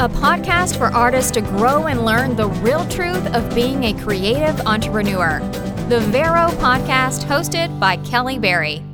a podcast for artists to grow and learn the real truth of being a creative entrepreneur. The Vero podcast, hosted by Kelly Berry.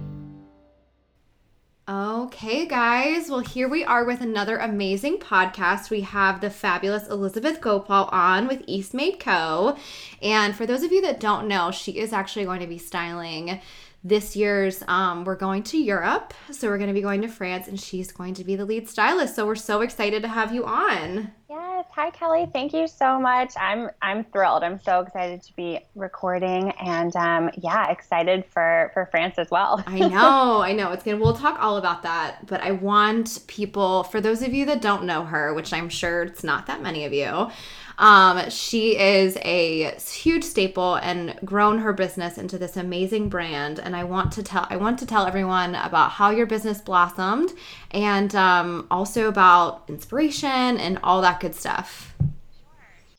Okay, guys. Well, here we are with another amazing podcast. We have the fabulous Elizabeth Gopal on with Eastmade Co. And for those of you that don't know, she is actually going to be styling this year's um, we're going to europe. So we're going to be going to france and she's going to be the lead stylist. So we're so excited to have you on. Yes. Hi kelly. Thank you so much. I'm i'm thrilled. I'm so excited to be recording and um, yeah excited for for france as well. I know. I know. It's gonna we'll talk all about that but i want people for those of you that don't know her which i'm sure it's not that many of you um, she is a huge staple and grown her business into this amazing brand. And I want to tell I want to tell everyone about how your business blossomed, and um, also about inspiration and all that good stuff.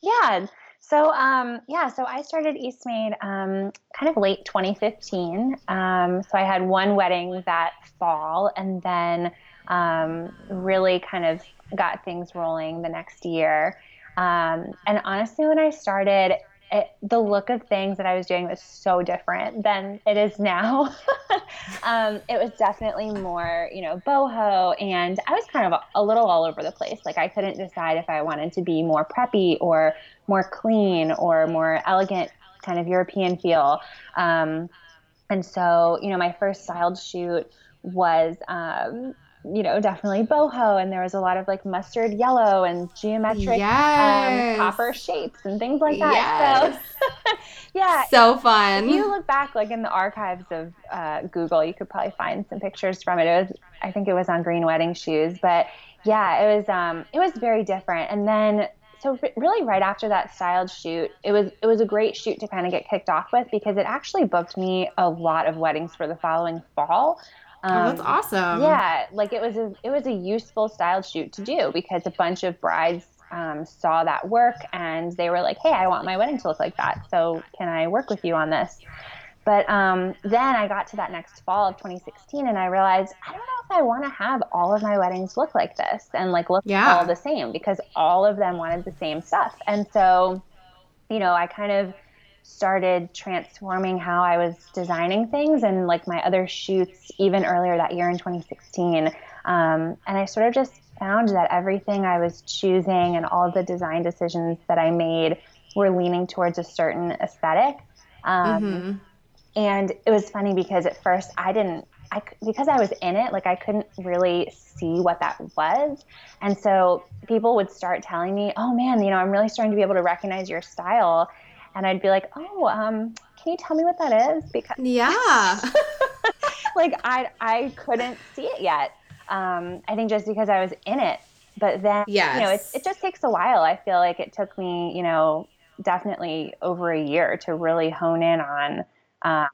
Yeah. So um, yeah, so I started Eastmade um, kind of late 2015. Um, so I had one wedding that fall, and then um, really kind of got things rolling the next year. Um, and honestly, when I started, it, the look of things that I was doing was so different than it is now. um, it was definitely more, you know, boho, and I was kind of a, a, little all over the place. Like I couldn't decide if I wanted to be more preppy or more clean or more elegant, kind of European feel. Um, and so, you know, my first styled shoot was um, you know, definitely boho, and there was a lot of like mustard yellow and geometric um, yes. um, copper shapes and things like that. Yes. So, yeah, so fun. If you look back, like in the archives of uh, Google, you could probably find some pictures from it. It was, I think, it was on green wedding shoes, but yeah, it was, um, it was very different. And then so really right after that styled shoot it was it was a great shoot to kind of get kicked off with because it actually booked me a lot of weddings for the following fall um, oh, that's um, awesome. Yeah, like it was a it was a useful styled shoot to do because a bunch of brides um, saw that work and they were like, "Hey, I want my wedding to look like that. So can I work with you on this?" But um, then I got to that next fall of 2016 and I realized I don't know if I want to have all of my weddings look like this and like look yeah. all the same because all of them wanted the same stuff. And so, you know, I kind of started transforming how I was designing things and like my other shoots even earlier that year in 2016. Um, and I sort of just found that everything I was choosing and all the design decisions that I made were leaning towards a certain aesthetic. Um, mm-hmm. And it was funny because at first I didn't, I, because I was in it, like I couldn't really see what that was. And so people would start telling me, oh man, you know, I'm really starting to be able to recognize your style and I'd be like, "Oh, um, can you tell me what that is?" Because yeah, like I I couldn't see it yet. Um, I think just because I was in it, but then yes. you know, it it just takes a while. I feel like it took me, you know, definitely over a year to really hone in on uh,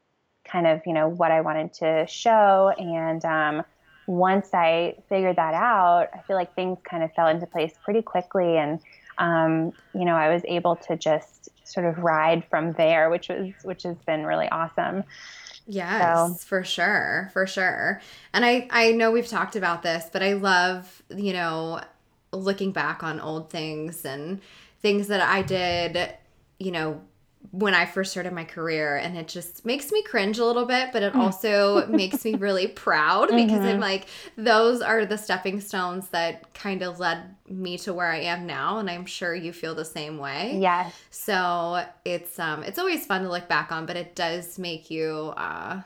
kind of you know what I wanted to show and. Um, once I figured that out, I feel like things kind of fell into place pretty quickly. And, um, you know, I was able to just sort of ride from there, which was which has been really awesome. Yes, so. for sure, for sure. And I I know we've talked about this, but I love, you know, looking back on old things and things that I did, you know, when I first started my career and it just makes me cringe a little bit, but it mm. also makes me really proud because mm-hmm. I'm like, those are the stepping stones that kind of led me to where I am now. And I'm sure you feel the same way. Yes. So it's um it's always fun to look back on, but it does make you uh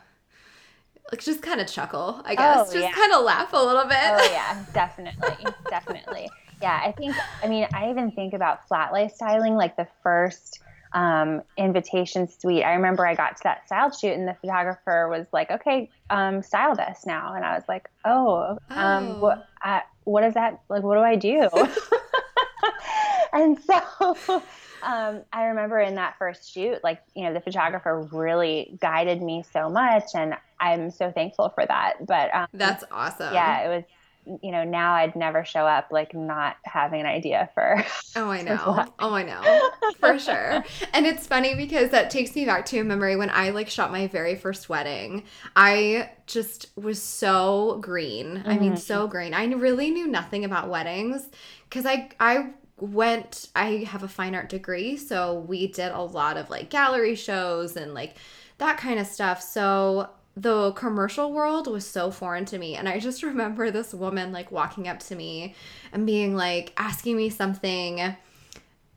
like just kind of chuckle, I guess. Oh, just yeah. kind of laugh a little bit. Oh yeah, definitely. definitely. Yeah, I think I mean I even think about flat lay styling like the first um, invitation suite. I remember I got to that style shoot and the photographer was like, "Okay, um, style this now," and I was like, "Oh, um, oh. what? I, what is that? Like, what do I do?" and so um, I remember in that first shoot, like you know, the photographer really guided me so much, and I'm so thankful for that. But um, that's awesome. Yeah, it was you know, now I'd never show up like not having an idea for. Oh, I know. Oh, I know. For sure. And it's funny because that takes me back to a memory when I like shot my very first wedding. I just was so green. Mm-hmm. I mean, mm-hmm. so green. I really knew nothing about weddings because I I went I have a fine art degree, so we did a lot of like gallery shows and like that kind of stuff. So the commercial world was so foreign to me. And i just remember this woman like walking up to me and being like asking me something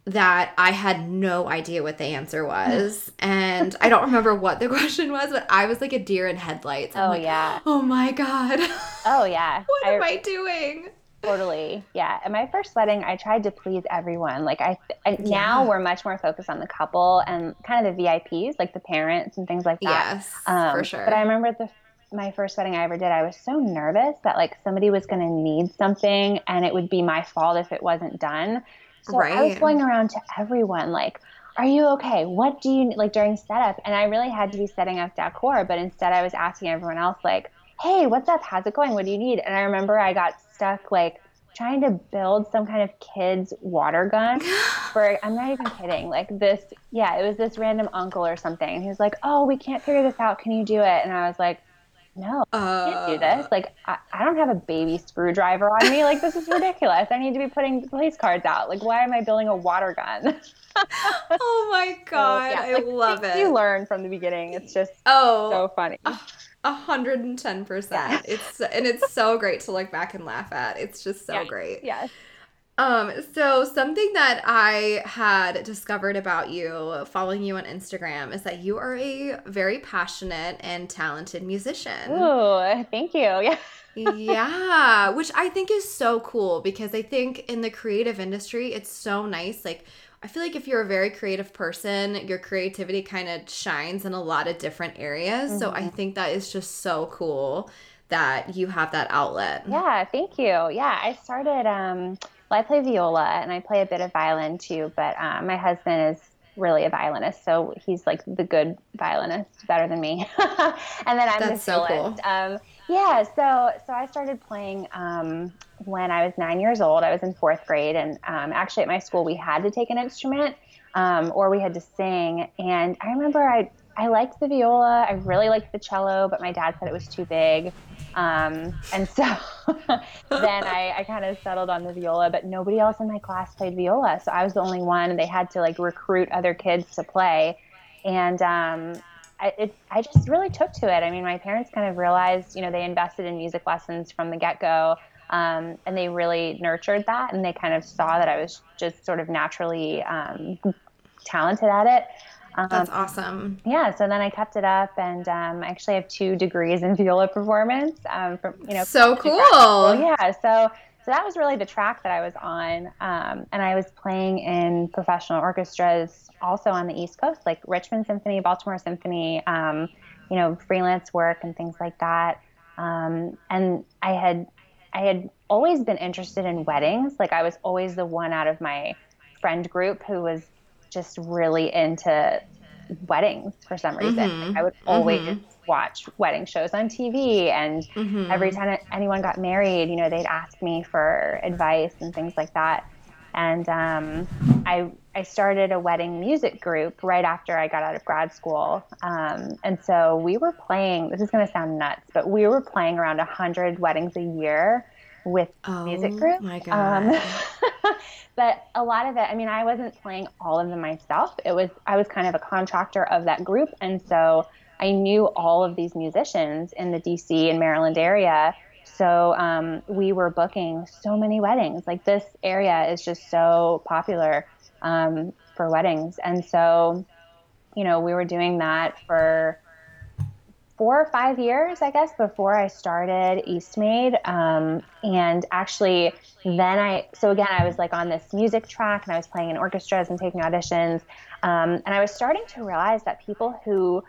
that i had no idea what the answer was. And i don't remember what the question was but i was like a deer in headlights. I'm oh like, yeah. Oh my god. Oh yeah. What I, am i doing Totally. Yeah. At my first wedding, I tried to please everyone. Like I, I yeah. now we're much more focused on the couple and kind of the VIPs, like the parents and things like that. Yes, um, for sure. But I remember the my first wedding I ever did, I was so nervous that like somebody was going to need something and it would be my fault if it wasn't done. So right. I was going around to everyone like, "Are you okay? What do you like during setup?" And I really had to be setting up decor, but instead I was asking everyone else like, "Hey, what's up? How's it going? What do you need?" And I remember I got stuck like trying to build some kind of kid's water gun for I'm not even kidding. Like this yeah, it was this random uncle or something. He was like, Oh, we can't figure this out. Can you do it? And I was like, No, uh, I can't do this. Uh. Like I, I don't have a baby screwdriver on me. Like this is ridiculous. I need to be putting police cards out. Like why am I building a water gun? oh my god. So, yeah, I like, love it. You learn from the beginning. It's just oh so funny. A hundred and ten percent. It's and it's so great to look back and laugh at. It's just so yeah. great. Yes. Um, so something that I had discovered about you following you on Instagram is that you are a very passionate and talented musician. Oh, thank you. Yeah. yeah, which I think is so cool because I think in the creative industry, it's so nice. Like I feel like if you're a very creative person, your creativity kind of shines in a lot of different areas. Mm-hmm. So I mm-hmm. think that is just so cool that you have that outlet. Yeah, thank you. Yeah, I started um well, I play viola and I play a bit of violin too, but um, my husband is really a violinist, so he's like the good violinist, better than me. and then I'm That's the. So cool. um, yeah, so so I started playing um, when I was nine years old. I was in fourth grade, and um, actually at my school we had to take an instrument um, or we had to sing. And I remember I I liked the viola. I really liked the cello, but my dad said it was too big. Um, and so then I, I kind of settled on the viola, but nobody else in my class played viola. So I was the only one. They had to like recruit other kids to play. And um, I, it, I just really took to it. I mean, my parents kind of realized, you know, they invested in music lessons from the get go. Um, and they really nurtured that. And they kind of saw that I was just sort of naturally um, talented at it. Um, That's awesome. Yeah. So then I kept it up, and um, I actually have two degrees in viola performance. Um, from you know, so cool. Yeah. So so that was really the track that I was on, um, and I was playing in professional orchestras also on the East Coast, like Richmond Symphony, Baltimore Symphony, um, you know, freelance work and things like that. Um, and I had, I had always been interested in weddings. Like I was always the one out of my friend group who was just really into weddings for some reason. Mm-hmm. Like I would always mm-hmm. Watch wedding shows on TV, and mm-hmm. every time anyone got married, you know, they'd ask me for advice and things like that and um, I I started a wedding music group right after I got out of grad school, um, and so we were playing. This is going to sound nuts, but we were playing around hundred weddings a year with oh, music group. My God. Um, but a lot of it, I mean, I wasn't playing all of them myself. It was I was kind of a contractor of that group, and so I knew all of these musicians in the D.C. and Maryland area so um, we were booking so many weddings. Like this area is just so popular um, for weddings. And so, you know, we were doing that for four or five years, I guess, before I started Eastmade. Um, and actually, then I, so again, I was like on this music track and I was playing in orchestras and taking auditions. Um, and I was starting to realize that people who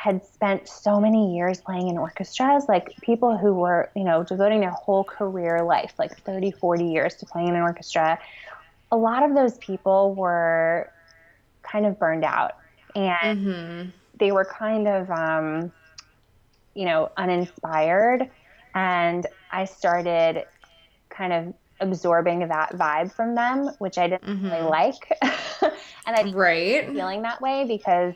had spent so many years playing in orchestras, like people who were, you know, devoting their whole career life, like 30, 40 years to playing in an orchestra, a lot of those people were kind of burned out and mm-hmm. they were kind of, um, you know, uninspired. And I started kind of absorbing that vibe from them, which I didn't mm-hmm. really like. and I right. feeling that way because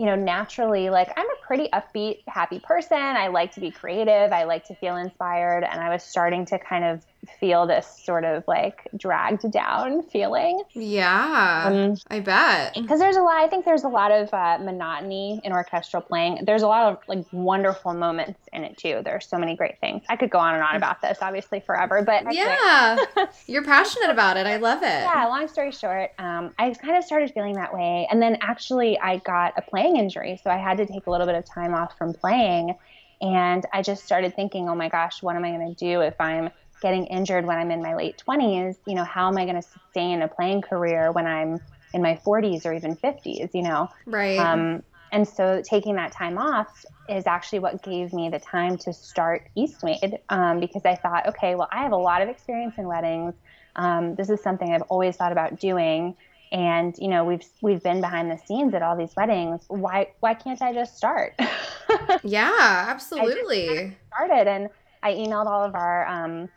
you know, naturally, like I'm a pretty upbeat, happy person. I like to be creative. I like to feel inspired. And I was starting to kind of feel this sort of like dragged down feeling. Yeah, um, I bet. Because there's a lot, I think there's a lot of uh, monotony in orchestral playing. There's a lot of like wonderful moments in it too. There's so many great things. I could go on and on about this, obviously, forever, but yeah, you're passionate about it. I love it. Yeah, long story short, um, I kind of started feeling that way. And then actually, I got a playing injury. So I had to take a little bit of time off from playing. And I just started thinking, oh my gosh, what am I going to do if I'm getting injured when I'm in my late 20s, you know, how am I going to sustain a playing career when I'm in my 40s or even 50s, you know? Right. Um, and so taking that time off is actually what gave me the time to start Eastmade um, because I thought, okay, well, I have a lot of experience in weddings. Um, this is something I've always thought about doing. And you know we've we've been behind the scenes at all these weddings. Why why can't I just start? yeah, absolutely. started and I emailed all of our um,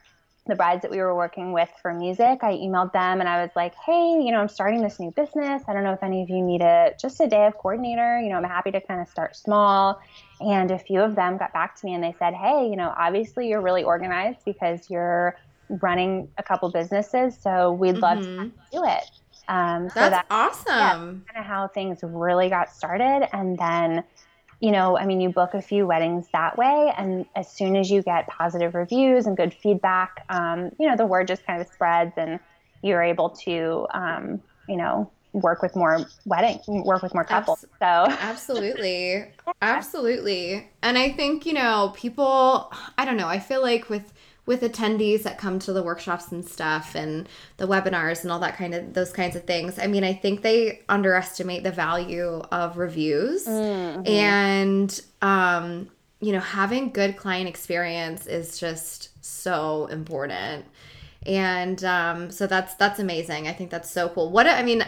the brides that we were working with for music, I emailed them and I was like, hey, you know, I'm starting this new business. I don't know if any of you need a just a day of coordinator. You know, I'm happy to kind of start small. And a few of them got back to me and they said, hey, you know, obviously you're really organized because you're running a couple businesses. So we'd love mm-hmm. to do it. Um, so that's, awesome. Yeah, kind of how things really got started. And then you know, I mean, you book a few weddings that way, and as soon as you get positive reviews and good feedback, um, you know, the word just kind of spreads, and you're able to, um, you know, work with more wedding, work with more couples. so absolutely, absolutely, and I think you know, people, I don't know, I feel like with with attendees that come to the workshops and stuff and the webinars and all that kind of those kinds of things. I mean i think they underestimate the value of reviews. Mm-hmm. and um you know having good client experience is just so important. And um so that's that's amazing. I think that's so cool. What i mean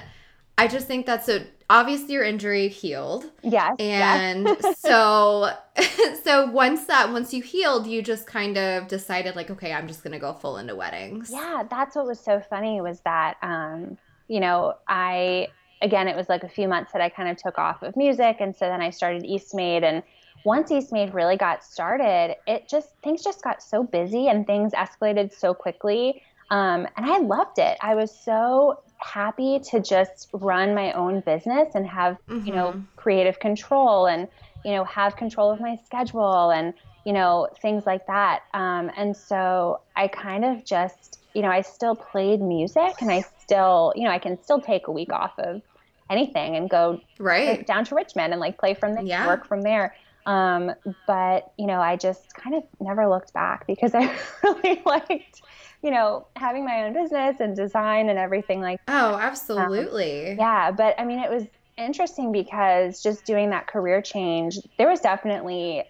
i just think that's so obviously your injury healed. Yes. And yes. so so once that once you healed, you just kind of decided like, okay, I'm just gonna go full into weddings. Yeah, that's what was so funny was that um, you know, I again it was like a few months that I kind of took off of music and so then I started Eastmade and once Eastmade really got started, it just things just got so busy and things escalated so quickly. Um, and I loved it. I was so happy to just run my own business and have, mm-hmm. you know, mm-hmm. creative control and, you know, have control of my schedule and, you know, things like that. Um, and so I kind of just, you know, I still played music and I still, you know, I can still take a week off of anything and go right down to Richmond and like play from there, yeah. work from there. Um, but you know, I just kind of never looked back because I really liked you know, having my own business and design and everything like that. Oh, absolutely. Um, yeah. But I mean, it was interesting because just doing that career change, there was definitely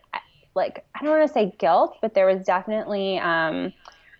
like, I don't want to say guilt, but there was definitely, um,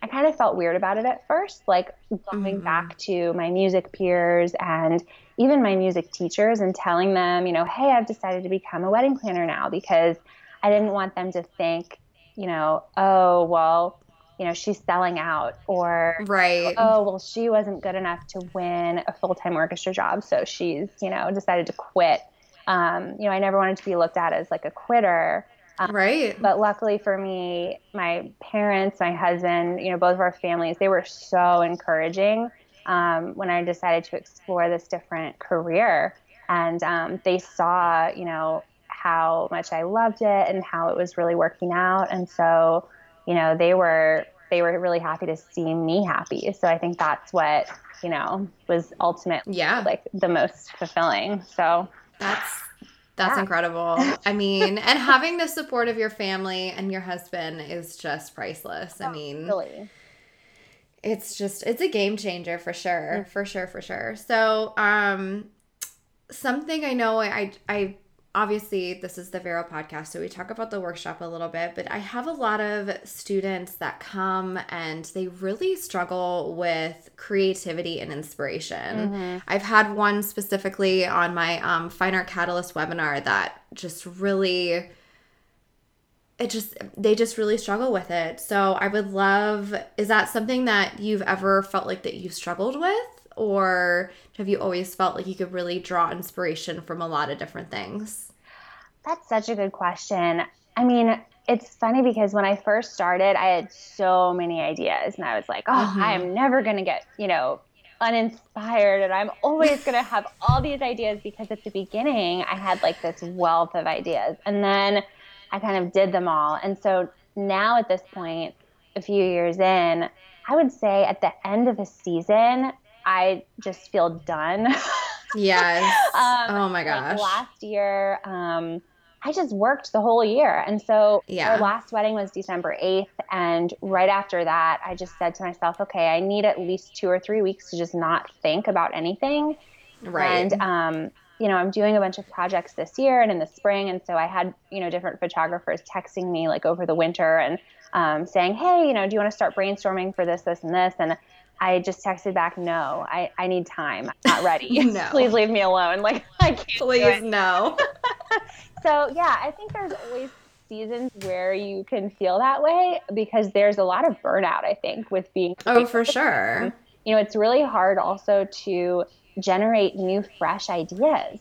I kind of felt weird about it at first, like going mm-hmm. back to my music peers and even my music teachers and telling them, you know, hey, I've decided to become a wedding planner now because I didn't want them to think, you know, oh, well, you know she's selling out or right. oh well she wasn't good enough to win a full-time orchestra job so she's you know decided to quit. Um, you know i never wanted to be looked at as like a quitter. Um, right. but luckily for me my parents my husband you know both of our families they were so encouraging um, when i decided to explore this different career. And um, they saw you know how much i loved it and how it was really working out. And so you know, they were they were really happy to see me happy. So I think that's what, you know, was ultimately yeah. like the most fulfilling. So that's that's yeah. incredible. I mean, and having the support of your family and your husband is just priceless. I mean, really. It's just it's a game changer for sure. Mm-hmm. For sure, for sure. So, um something I know I I obviously this is the Vero podcast, so we talk about the workshop a little bit, but I have a lot of students that come and they really struggle with creativity and inspiration. Mm-hmm. I've had one specifically on my um, Fine Art Catalyst webinar that just really it just they just really struggle with it. So I would love is that something that you've ever felt like that you struggled with or have you always felt like you could really draw inspiration from a lot of different things? That's such a good question. I mean, it's funny because when I first started, I had so many ideas and I was like, oh, mm-hmm. I'm never going to get, you know, uninspired and I'm always going to have all these ideas because at the beginning I had like this wealth of ideas. And then I kind of did them all. And so now at this point, a few years in, I would say at the end of a season, I just feel done. Yes. um, oh my gosh. Like last year, um, I just worked the whole year. And so yeah. our last wedding was December 8th. And right after that, I just said to myself, okay, I need at least two or three weeks to just not think about anything. Right. And, um, you know, I'm doing a bunch of projects this year and in the spring. And so I had, you know, different photographers texting me like over the winter and um, saying, hey, you know, do you want to start brainstorming for this, this, and this? And I just texted back, no, I, I need time. I'm not ready. no. Please leave me alone. Like, I can't. Please, no. so, yeah, I think there's always seasons where you can feel that way because there's a lot of burnout, I think, with being. Oh, for sure. You know, it's really hard also to generate new, fresh ideas.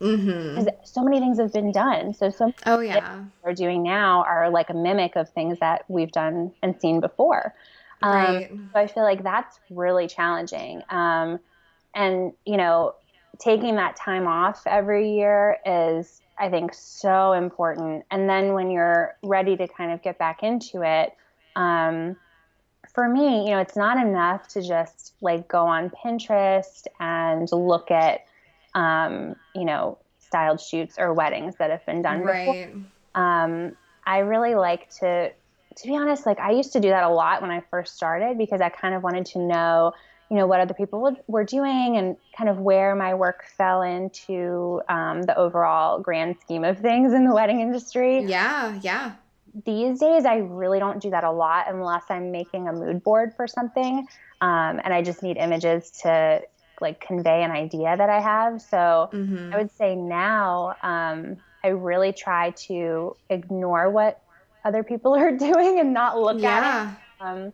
Mm-hmm. Because so many things have been done. So some oh yeah we're doing now are like a mimic of things that we've done and seen before. Um, right. So I feel like that's really challenging. Um, and you know, taking that time off every year is I think so important. And then when you're ready to kind of get back into it, um, for me, you know, it's not enough to just like go on Pinterest and look at, um, you know, styled shoots or weddings that have been done right. before. Um, I really like to, to be honest, like I used to do that a lot when I first started because I kind of wanted to know, you know, what other people were doing and kind of where my work fell into um, the overall grand scheme of things in the wedding industry. Yeah, yeah these days I really don't do that a lot unless I'm making a mood board for something um, and I just need images to like convey an idea that I have. So mm-hmm. I would say now um, I really try to ignore what other people are doing and not look yeah. at it.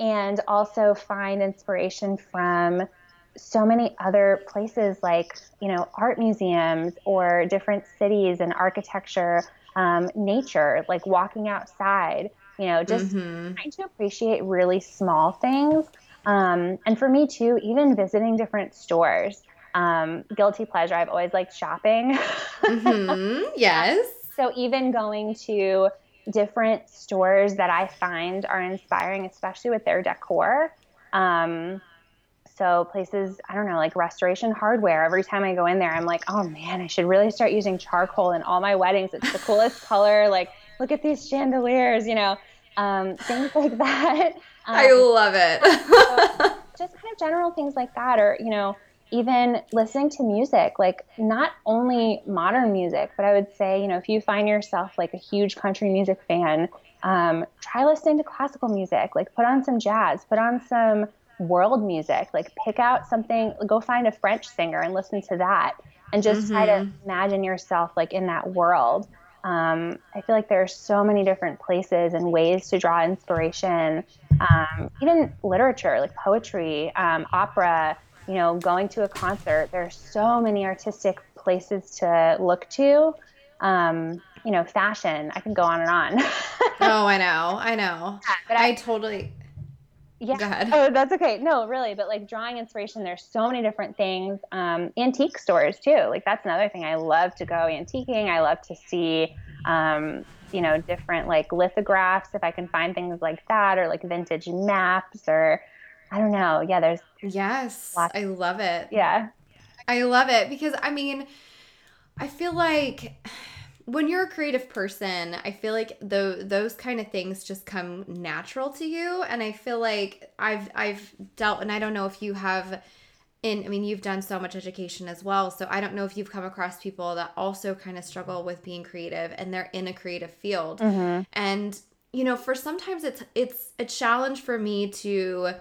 And also find inspiration from so many other places like, you know, art museums or different cities and architecture um, nature, like walking outside, you know, just mm-hmm. trying to appreciate really small things. Um, and for me too, even visiting different stores. Um, guilty pleasure. I've always liked shopping. mm-hmm. Yes. So even going to different stores that I find are inspiring, especially with their decor. Um, so places, I don't know, like restoration hardware. Every time I go in there, I'm like, oh man, I should really start using charcoal in all my weddings. It's the coolest color. Like, look at these chandeliers, you know, um, things like that. Um, I love it. so just kind of general things like that, or you know, even listening to music, like not only modern music, but I would say, you know, if you find yourself like a huge country music fan, um, try listening to classical music. Like, put on some jazz, put on some world music. Like pick out something, go find a French singer and listen to that, and just mm-hmm. try to mm-hmm. imagine yourself like in that world. Um, I feel like there are so many different places and ways to draw inspiration. Um, even literature, like poetry, um, opera. You know, going to a concert. There are so many artistic places to look to. Um, you know, fashion. I can go on and on. oh, I know, I know. Yeah, but I, I totally yeah. Oh, that's okay. No, really, but like drawing inspiration, there's so many different things. Um, antique stores too. Like that's another thing. I love to go antiquing. I love to see, um, you know, different like lithographs if I can find things like that, or like vintage maps, or I don't know. Yeah, there's. Yes, lots. I love it. Yeah, I love it because I mean, I feel like when you're a creative person, I feel like the, those kind of things just come natural to you. And I feel like I've I've dealt, and I don't know if you have. In, I mean, you've done so much education as well. So I don't know if you've come across people that also kind of struggle with being creative and they're in a creative field. Mm-hmm. And you know, for sometimes it's it's a challenge for me to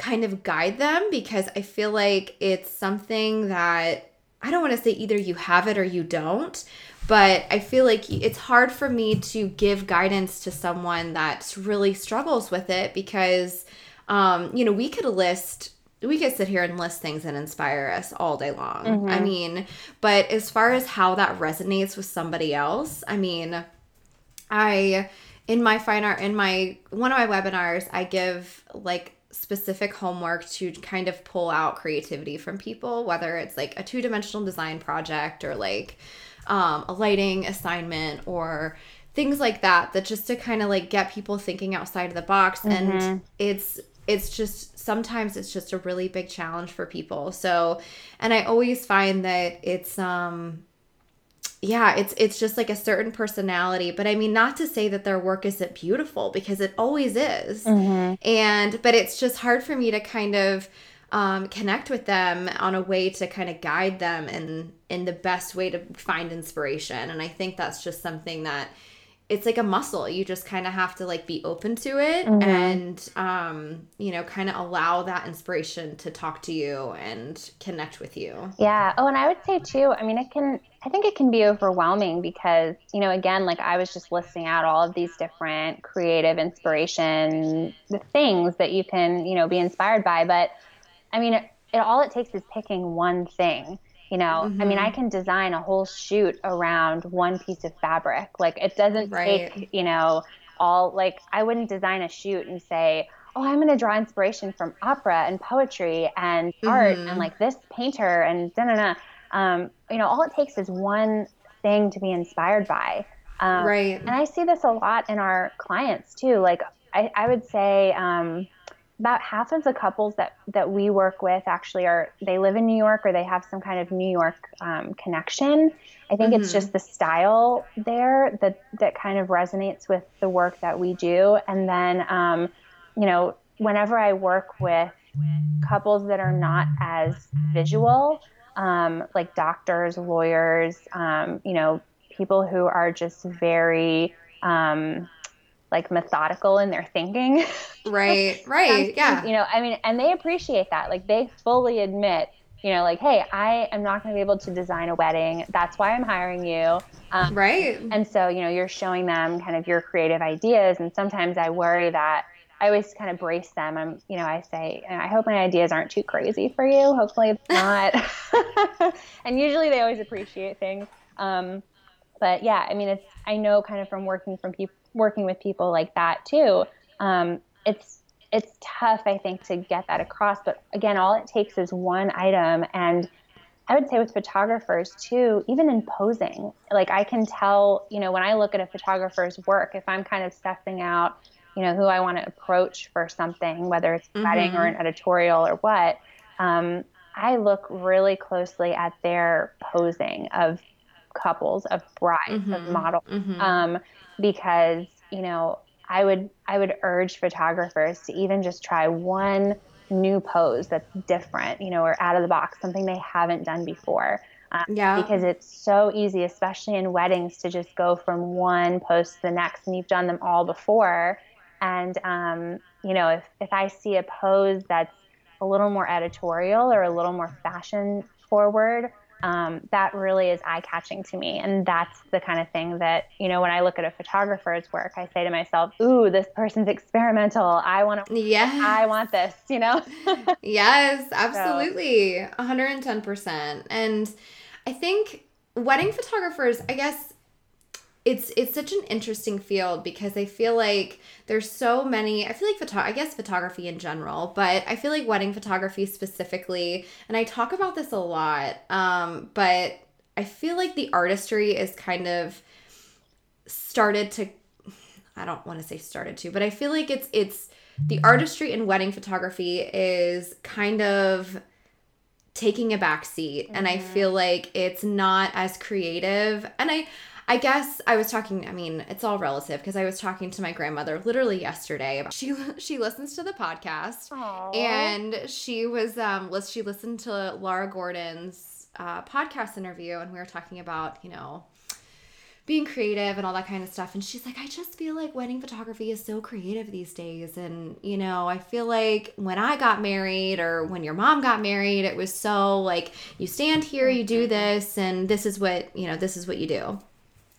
kind of guide them because I feel like it's something that I don't want to say either you have it or you don't, but I feel like it's hard for me to give guidance to someone that really struggles with it because, um, you know, we could list we could sit here and list things that inspire us all day long. Mm-hmm. I mean, but as far as how that resonates with somebody else, I mean, I in my fine art in my one of my webinars, I give like specific homework to kind of pull out creativity from people, whether it's like a two-dimensional design project or like um, a lighting assignment or things like that that just to kind of like get people thinking outside of the box mm-hmm. and it's it's just sometimes it's just a really big challenge for people. So, and I always find that it's um yeah, it's it's just like a certain personality, but I mean not to say that their work isn't beautiful because it always is. Mm-hmm. And but it's just hard for me to kind of um, connect with them on a way to kind of guide them in in the best way to find inspiration. And I think that's just something that it's like a muscle you just kind of have to like be open to it mm-hmm. and um you know kind of allow that inspiration to talk to you and connect with you yeah oh and i would say too i mean it can i think it can be overwhelming because you know again like i was just listing out all of these different creative inspiration the things that you can you know be inspired by but i mean it, it all it takes is picking one thing you know mm-hmm. i mean i mm-hmm. can design a whole shoot around one piece of fabric like it doesn't right. take you know all like i wouldn't design a shoot and say oh i'm going to draw inspiration from opera and poetry and mm-hmm. art and like this painter and da da da um, you know all it takes is one thing to be inspired by um, right and i see this a lot in our clients too like i, I would say um, about half of the couples that that we work with actually are they live in New York or they have some kind of New York um, connection. I think mm-hmm. it's just the style there that that kind of resonates with the work that we do. And then, um, you know, whenever I work with couples that are not as visual, um, like doctors, lawyers, um, you know, people who are just very um, like methodical in their thinking. Right, right. yeah. You know, I mean, and they appreciate that. Like they fully admit, you know, like, hey, I am not going to be able to design a wedding. That's why I'm hiring you. Um, right. And so, you know, you're showing them kind of your creative ideas. And sometimes I worry that I always kind of brace them. I'm, you know, I say, I hope my ideas aren't too crazy for you. Hopefully it's not. and usually they always appreciate things. Um, but yeah, I mean, it's, I know kind of from working from people, working with people like that too. Um, it's it's tough, I think, to get that across. But again, all it takes is one item. And I would say with photographers too, even in posing, like I can tell, you know, when I look at a photographer's work, if I'm kind of sussing out, you know, who I want to approach for something, whether it's mm-hmm. wedding or an editorial or what, um, I look really closely at their posing of couples, of brides, mm-hmm. of models, mm-hmm. um, because you know I would I would urge photographers to even just try one new pose that's different, you know, or out of the box, something they haven't done before. Um, yeah. Because it's so easy, especially in weddings, to just go from one pose to the next, and you've done them all before. And um, you know, if if I see a pose that's a little more editorial or a little more fashion forward, um, that really is eye catching to me. And that's the kind of thing that, you know, when I look at a photographer's work, I say to myself, ooh, this person's experimental. I want to, yeah, I want this, you know? yes, absolutely. So. 110%. And I think wedding photographers, I guess it's it's such an interesting field because I feel like there's so many I feel like photo I guess photography in general, but I feel like wedding photography specifically, and I talk about this a lot, um, but I feel like the artistry is kind of started to I don't want to say started to, but I feel like it's it's the artistry in wedding photography is kind of taking a back seat mm-hmm. and I mm-hmm. feel like it's not as creative and I I guess I was talking. I mean, it's all relative because I was talking to my grandmother literally yesterday. She she listens to the podcast, Aww. and she was um she listened to Laura Gordon's uh, podcast interview, and we were talking about you know being creative and all that kind of stuff. And she's like, I just feel like wedding photography is so creative these days. And, you know, I feel like when I got married or when your mom got married, it was so like, you stand here, you do this, and this is what, you know, this is what you do.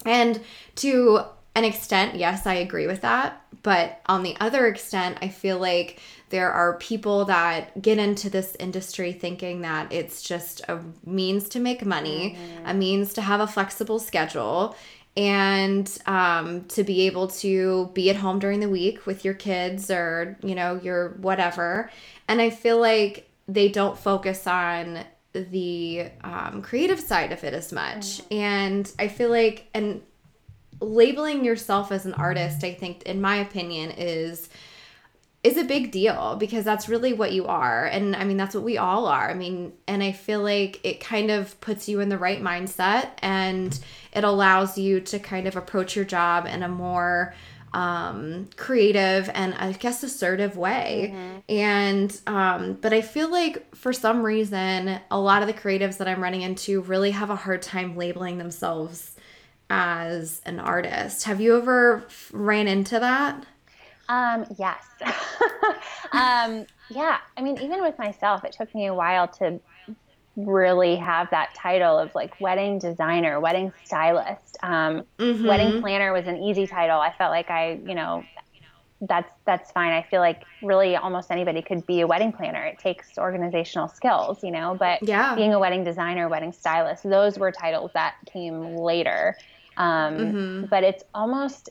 And to an extent, yes, I agree with that. But on the other extent, I feel like there are people that get into this industry thinking that it's just a means to make money, mm-hmm. a means to have a flexible schedule, and um, to be able to be at home during the week with your kids or, you know, your whatever. And I feel like they don't focus on the um, creative side of it as much. Mm-hmm. And I feel like, and labeling yourself as an artist, I think, in my opinion, is is a big deal because that's really what you are. And I mean, that's what we all are. I mean, and I feel like it kind of puts you in the right mindset and it allows you to kind of approach your job in a more um, creative and I guess assertive way. Mm-hmm. And, um, but I feel like for some reason, a lot of the creatives that I'm running into really have a hard time labeling themselves as an artist. Have you ever ran into that? Um, yes. um, yeah. I mean, even with myself, it took me a while to really have that title of like wedding designer, wedding stylist. Um, mm-hmm. Wedding planner was an easy title. I felt like I, you know, that's that's fine. I feel like really almost anybody could be a wedding planner. It takes organizational skills, you know. But yeah. being a wedding designer, wedding stylist, those were titles that came later. Um, mm-hmm. But it's almost,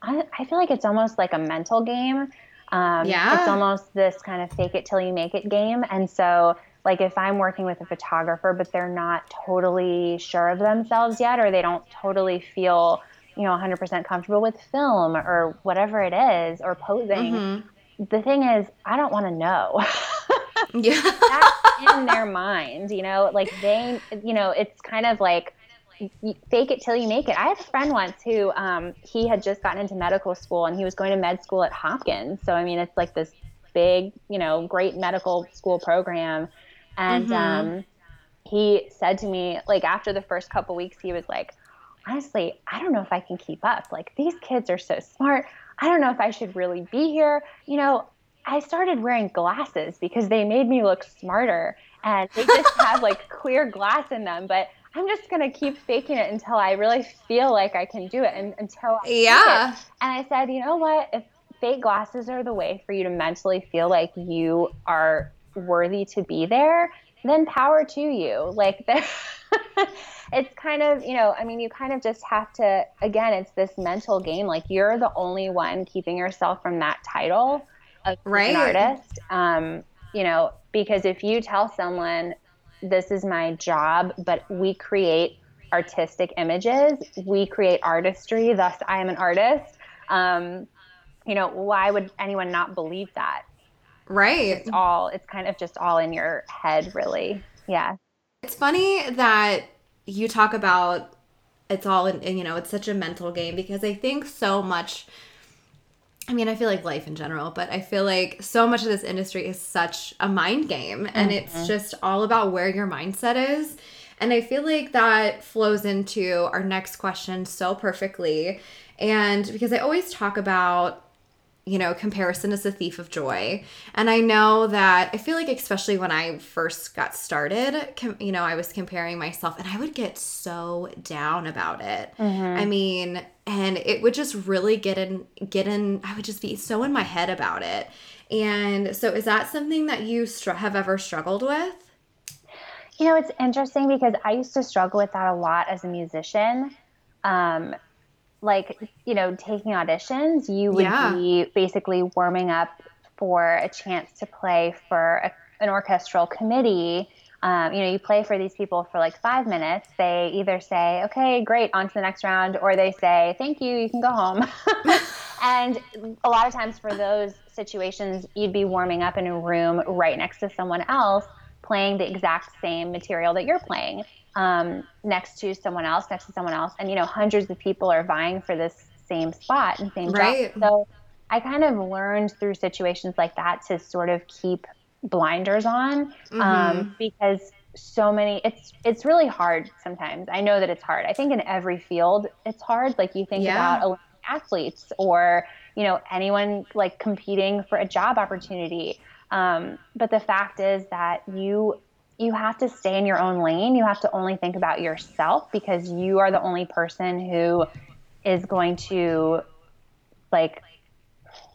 I, I, feel like it's almost like a mental game. Um, yeah. It's almost this kind of fake it till you make it game. And so, like, if I'm working with a photographer, but they're not totally sure of themselves yet, or they don't totally feel, you know, 100% comfortable with film or whatever it is, or posing, mm-hmm. the thing is, I don't want to know. yeah. That's in their mind, you know, like they, you know, it's kind of like, fake it till you make it. I had a friend once who um, he had just gotten into medical school and he was going to med school at Hopkins. So I mean, it's like this big, you know, great medical school program. And mm-hmm. um, he said to me, like after the first couple weeks, he was like, honestly, I don't know if I can keep up. Like these kids are so smart. I don't know if I should really be here. You know, I started wearing glasses because they made me look smarter and they just have like clear glass in them. But I'm just gonna keep faking it until I really feel like I can do it, and until I yeah. And I said, you know what? If fake glasses are the way for you to mentally feel like you are worthy to be there, then power to you. Like it's kind of you know, I mean, you kind of just have to. Again, it's this mental game. Like you're the only one keeping yourself from that title of right. an artist. Um, you know, because if you tell someone this is my job, but we create artistic images. We create artistry, thus, I am an artist. Um, you know, why would anyone not believe that? Right. It's all, it's kind of just all in your head, really. Yeah. It's funny that you talk about it's all in, you know, it's such a mental game because I think so much I mean, I feel like life in general, but I feel like so much of this industry is such a mind game and mm-hmm. it's just all about where your mindset is. And I feel like that flows into our next question so perfectly. And because I always talk about you know, comparison is a thief of joy. And I know that I feel like, especially when I first got started, com- you know, I was comparing myself and I would get so down about it. Mm-hmm. I mean, and it would just really get in, get in, I would just be so in my head about it. And so, is that something that you str- have ever struggled with? You know, it's interesting because I used to struggle with that a lot as a musician. Um, like you know taking auditions you would yeah. be basically warming up for a chance to play for a, an orchestral committee. Um, you know you play for these people for like five minutes. They either say okay great on to the next round or they say thank you you can go home. And a lot of times for those situations you'd be warming up in a room right next to someone else playing the exact same material that you're playing um, next to someone else, next to someone else, and you know, hundreds of people are vying for this same spot and same right. job. So I kind of learned through situations like that to sort of keep blinders on um, mm-hmm. because so many it's it's really hard sometimes i know that it's hard i think in every field it's hard like you think yeah. about athletes or you know anyone like competing for a job opportunity um, but the fact is that you you have to stay in your own lane. You have to only think about yourself because you are the only person who is going to like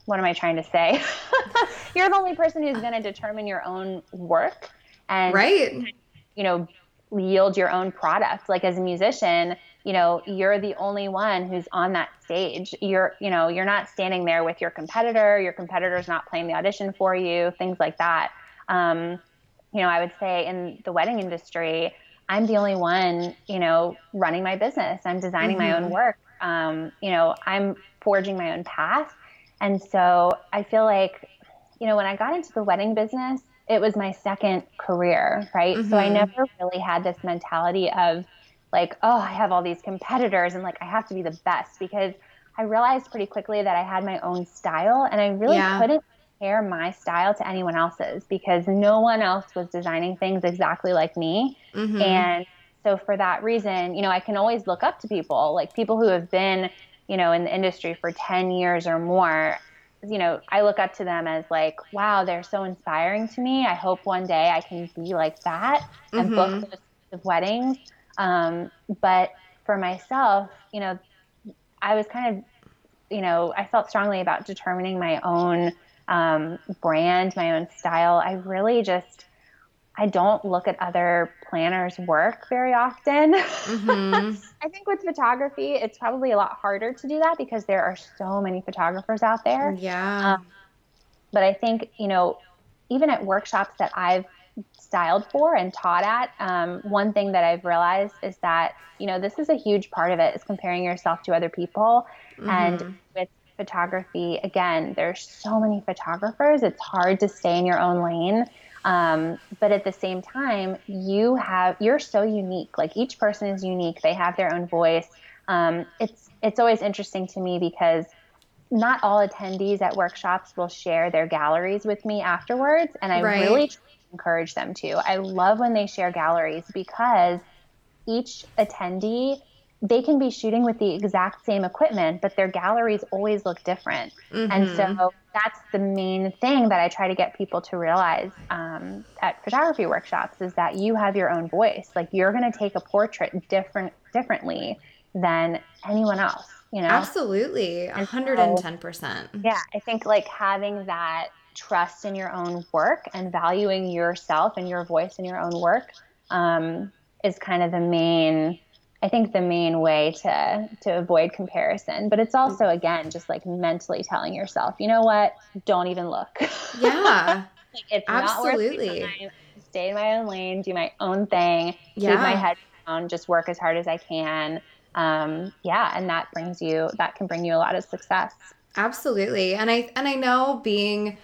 what am I trying to say? You're the only person who's going to determine your own work and right. you know yield your own product. Like as a musician, you know, you're the only one who's on that stage. You're, you know, you're not standing there with your competitor. Your competitor's not playing the audition for you. Things like that. Um, you know, I would say in the wedding industry, I'm the only one, you know, running my business. I'm designing mm-hmm. my own mm-hmm. work. Um, you know, I'm forging my own path. And so I feel like, you know, when I got into the wedding business, it was my second career, right? Mm-hmm. So I mm-hmm. never really had this mentality of like, oh, I have all these competitors and like I have to be the best because I realized pretty quickly that I had my own style and I really yeah. couldn't compare my style to anyone else's because no one else was designing things exactly like me. Mm-hmm. And so for that reason, you know, I can always look up to people, like people who have been, you know, in the industry for 10 years or more. You know, I look up to them as like, wow, they're so inspiring to me. I hope one day I can be like that and mm-hmm. book those weddings. Um, but for myself, you know, I was kind of, you know, I felt strongly about determining my own um, brand, my own style. I really just, I don't look at other planners' work very often. Mm-hmm. I think with photography, it's probably a lot harder to do that because there are so many photographers out there. Yeah. Um, but I think, you know, even at workshops that I've styled for and taught at, um, one thing that I've realized is that, you know, this is a huge part of it is comparing yourself to other people. Mm-hmm. And with photography, again, there's so many photographers. It's hard to stay in your own lane. Um, but at the same time, you have you're so unique. Like each person is unique. They have their own voice. Um, it's it's always interesting to me because not all attendees at workshops will share their galleries with me afterwards, and I right. really encourage them to. I love when they share galleries because each attendee they can be shooting with the exact same equipment, but their galleries always look different. Mm-hmm. And so that's the main thing that I try to get people to realize um, at photography workshops is that you have your own voice. Like you're going to take a portrait different differently than anyone else. You know, absolutely, hundred and ten percent. Yeah, I think like having that trust in your own work and valuing yourself and your voice in your own work um, is kind of the main I think the main way to to avoid comparison, but it's also again just like mentally telling yourself, you know what, don't even look. Yeah, like it's absolutely. Not worth Stay in my own lane, do my own thing, yeah. keep my head down, just work as hard as I can. Um, yeah, and that brings you that can bring you a lot of success. Absolutely, and I and I know being,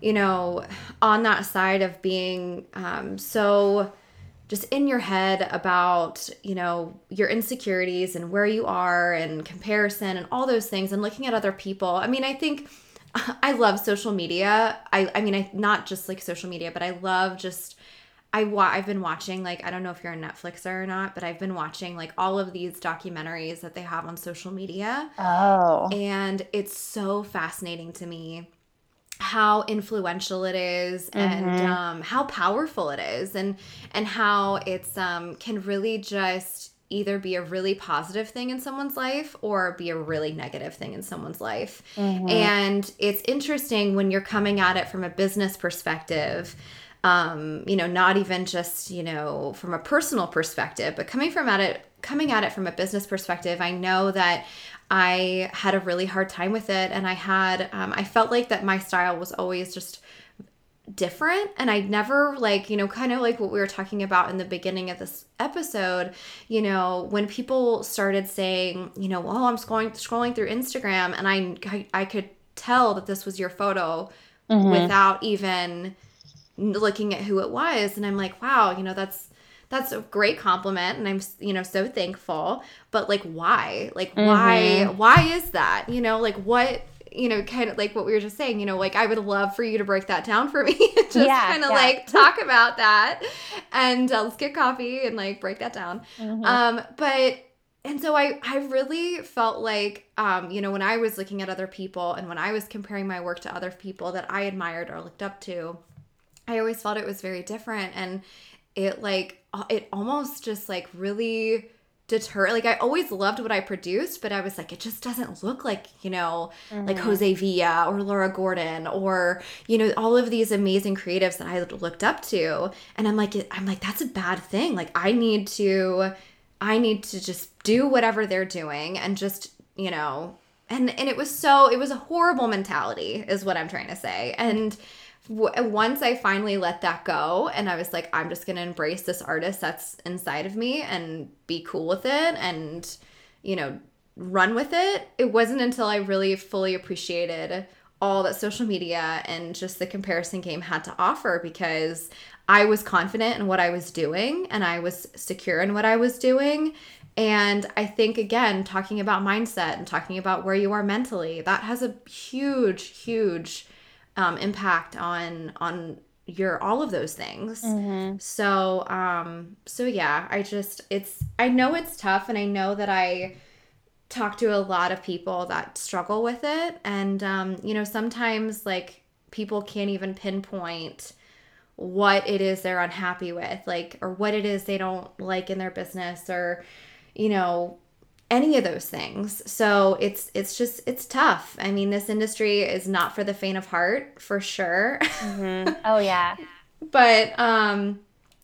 you know, on that side of being um, so just in your head about, you know, your insecurities and where you are and comparison and all those things and looking at other people. I mean, I think I love social media. I I mean, I not just like social media, but I love just I wa- I've been watching like I don't know if you're a Netflixer or not, but I've been watching like all of these documentaries that they have on social media. Oh. And it's so fascinating to me how influential it is and mm-hmm. um, how powerful it is and and how it's um, can really just either be a really positive thing in someone's life or be a really negative thing in someone's life mm-hmm. and it's interesting when you're coming at it from a business perspective um, you know not even just you know from a personal perspective but coming from at it coming at it from a business perspective i know that I had a really hard time with it. And I had, um, I felt like that my style was always just different and I never like, you know, kind of like what we were talking about in the beginning of this episode, you know, when people started saying, you know, oh, I'm scrolling scrolling through Instagram and I I, I could tell that this was your photo mm-hmm. without even looking at who it was and I'm like, wow, you know, that's that's a great compliment and i'm you know so thankful. But like why? Like mm-hmm. why why is that? You know like what you know kind of like what we were just saying you know like i would love for you to break that down for me. Just yeah, kind of yeah. like talk about that. And uh, let's get coffee and like break that down. Mm-hmm. um but and so I, I really felt like um, you know when i was looking at other people and when i was comparing my work to other people that i admired or looked up to i always felt it was very different. And it like it almost just like really deter like I always loved what I produced, but I was like, it just doesn't look like, you know, mm-hmm. like Jose Villa or Laura Gordon or, you know, all of these amazing creatives that I looked up to. And I'm like, I'm like, that's a bad thing. Like I need to I need to just do whatever they're doing and just, you know, and and it was so it was a horrible mentality is what I'm trying to say. And once I finally let that go and I was like, I'm just going to embrace this artist that's inside of me and be cool with it and, you know, run with it, it wasn't until I really fully appreciated all that social media and just the comparison game had to offer because I was confident in what I was doing and I was secure in what I was doing. And I think, again, talking about mindset and talking about where you are mentally, that has a huge, huge um, impact on on your all of those things. Mm-hmm. So um so yeah, I just it's I know it's tough and I know that I talk to a lot of people that struggle with it and um you know sometimes like people can't even pinpoint what it is they're unhappy with like or what it is they don't like in their business or you know any of those things. So it's it's just it's tough. I mean, this industry is not for the faint of heart, for sure. Mm-hmm. Oh yeah. but um,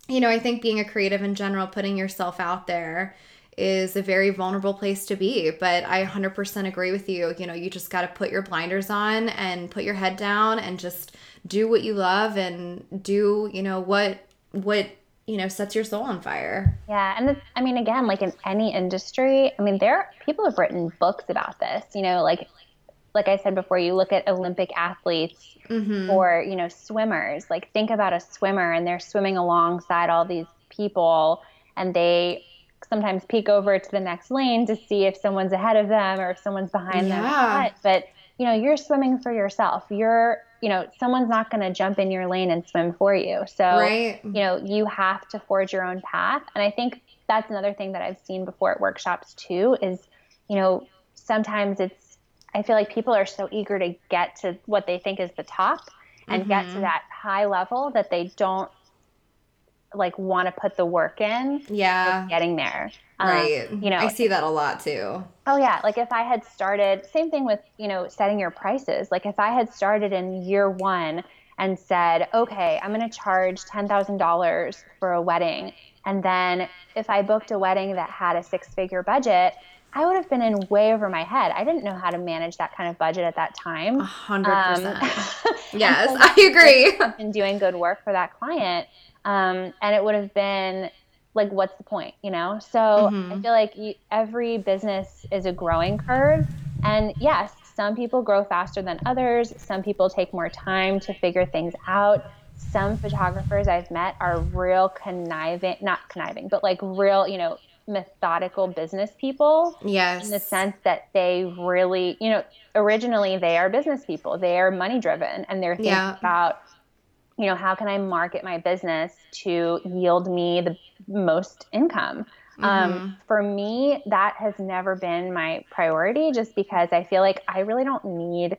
you know, I think being a creative in general, putting yourself out there is a very vulnerable place to be. But I 100% agree with you. You know, you just got to put your blinders on and put your head down and just do what you love and do, you know, what what you know sets your soul on fire yeah and i mean again like in any industry i mean there people have written books about this you know like like i said before you look at olympic athletes mm-hmm. or you know swimmers like think about a swimmer and they're swimming alongside all these people and they sometimes peek over to the next lane to see if someone's ahead of them or if someone's behind yeah. them but you know you're swimming for yourself you're you know, someone's not going to jump in your lane and swim for you. So, right. you know, you have to forge your own path. And I think that's another thing that I've seen before at workshops too is, you know, sometimes it's, I feel like people are so eager to get to what they think is the top and mm-hmm. get to mm-hmm. that high level that they don't like want to put the work in yeah getting there right um, you know i see that a lot too oh yeah like if i had started same thing with you know setting your prices like if i had started in year one and said okay i'm going to charge $10000 for a wedding and then if i booked a wedding that had a six figure budget I would have been in way over my head. I didn't know how to manage that kind of budget at that time. A hundred percent. Um, yes, I agree. And doing good work for that client. Um, and it would have been like, what's the point, you know? So mm-hmm. I feel like you, every business is a growing curve. And yes, some people grow faster than others. Some people take more time to figure things out. Some photographers I've met are real conniving, not conniving, but like real, you know, methodical business people. Yes. In the sense that they really, you know, originally they are business people. They are money driven and they're thinking yeah. about you know, how can I market my business to yield me the most income? Um, mm-hmm. Um, for me, that has never been my priority just because I feel like I really don't need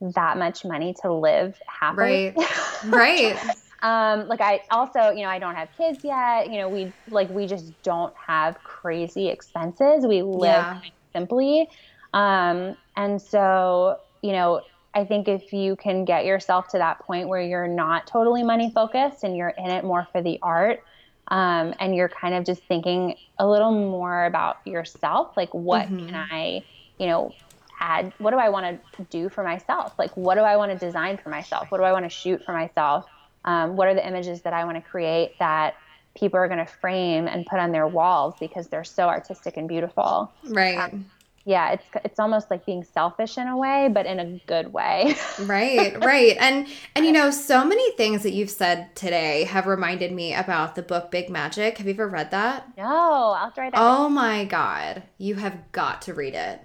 that much money to live happily. Right. right. um, like I also, you know, I don't have kids yet. You know, we like we just don't have crazy expenses. We live yeah. simply. Um, and so, you know, I think if you can get yourself to that point where you're not totally money focused and you're in it more for the art, um, and you're kind of just thinking a little more about yourself, like what mm-hmm. can I, you know, add? What do I want to do for myself? Like what do I want to design for myself? What do I want to shoot for myself? Um, what are the images that I want to create that people are going to frame and put on their walls because they're so artistic and beautiful? Right. Um, yeah, it's it's almost like being selfish in a way, but in a good way. right, right. And and you know, so many things that you've said today have reminded me about the book Big Magic. Have you ever read that? No, I'll try that. Oh my god, you have got to read it.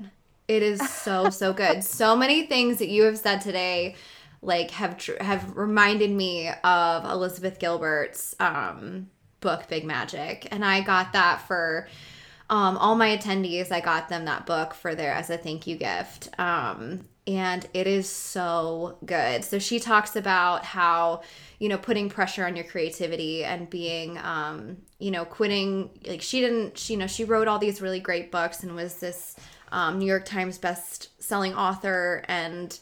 It is so so good. so many things that you have said today like have tr- have reminded me of Elizabeth Gilbert's um book Big Magic, and I got that for um, all my attendees, I got them that book for their as a thank you gift. Um, and it is so good. So she talks about how, you know, putting pressure on your creativity and being, um, you know, quitting. Like she didn't, she, you know, she wrote all these really great books and was this um, New York Times best-selling author, and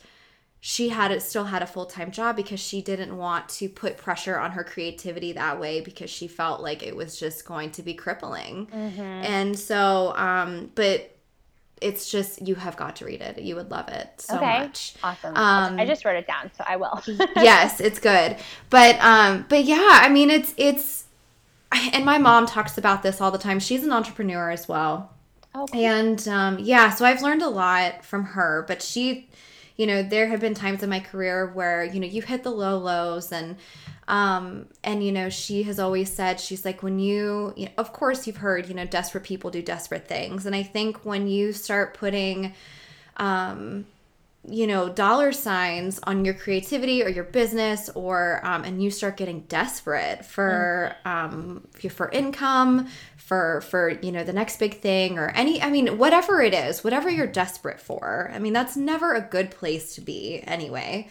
she had it still had a full-time job because she didn't want to put pressure on her creativity that way because she felt like it was just going to be crippling. Mm-hmm. And so, um, but it's just you have got to read it. You would love it so okay. much. Awesome. Um, I just wrote it down, so I will. yes, it's good. But um, but yeah, I mean, it's it's, and my mom talks about this all the time. She's an entrepreneur as well. Okay. And um, yeah, so I've learned a lot from her. But she, you know, there have been times in my career where you know you hit the low lows and um, and you know, she has always said, she's like, when you, you know, of course, you've heard, you know, desperate people do desperate things. And I think when you start putting, um, you know, dollar signs on your creativity or your business, or um, and you start getting desperate for um, for income, for for you know the next big thing, or any, I mean, whatever it is, whatever you're desperate for. I mean, that's never a good place to be, anyway.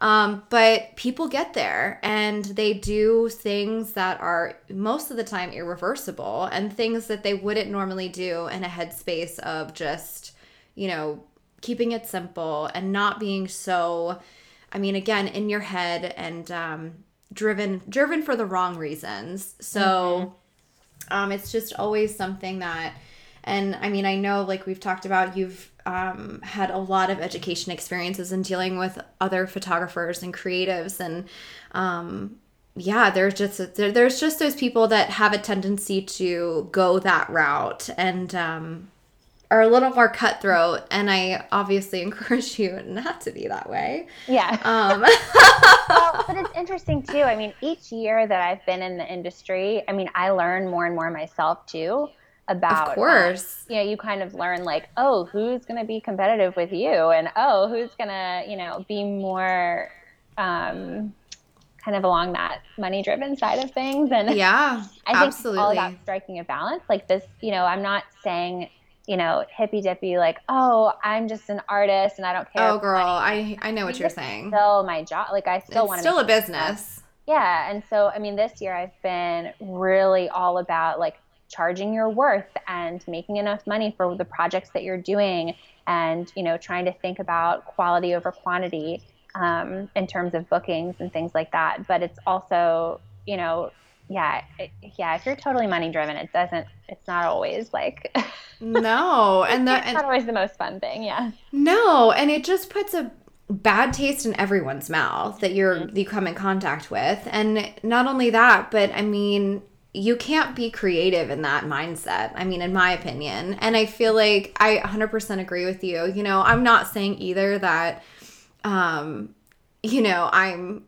Um, but people get there and they do things that are most of the time irreversible and things that they wouldn't normally do in a headspace of just, you know, keeping it simple and not being so, I mean, again, in your head and um, driven driven for the wrong reasons. So mm-hmm. um, it's just always something that, and I mean, I know like we've talked about, you've um, had a lot of education experiences in dealing with other photographers and creatives and um, yeah there's just there, there's just those people that have a tendency to go that route and um, are a little more cutthroat and i obviously encourage you not to be that way. Yeah. Um. well, but it's interesting too. I mean each year that i've been in the industry i mean i learn more and more myself too about of um, course. um, you know you kind of learn like oh who's going to be competitive with you? And oh who's going to you know be more um, kind of along that money driven side of things? And yeah i think absolutely. it's all about striking a balance like this you know i'm not saying you know hippy dippy like oh i'm just an artist and i don't care oh girl i i know what you're saying. still my job like i still want to still a business. Yeah and so i mean this year i've been really all about like charging your worth and making enough money for the projects that you're doing and you know trying to think about quality over quantity um, in terms of bookings and things like that. But it's also you know yeah it, yeah if you're totally money driven it doesn't it's not always like no and that it's not always the most fun thing yeah no and it just puts a bad taste in everyone's mouth that you're mm-hmm. you come in contact with and not only that but i mean you can't be creative in that mindset. I mean, in my opinion. And I feel like I 100% agree with you. You know, I'm not saying either that, um, you know, I'm,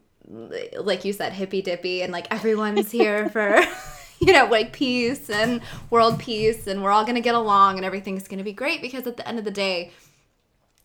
like you said, hippy dippy and like everyone's here for, you know, like peace and world peace and we're all to get along and everything's to be great because at the end of the day,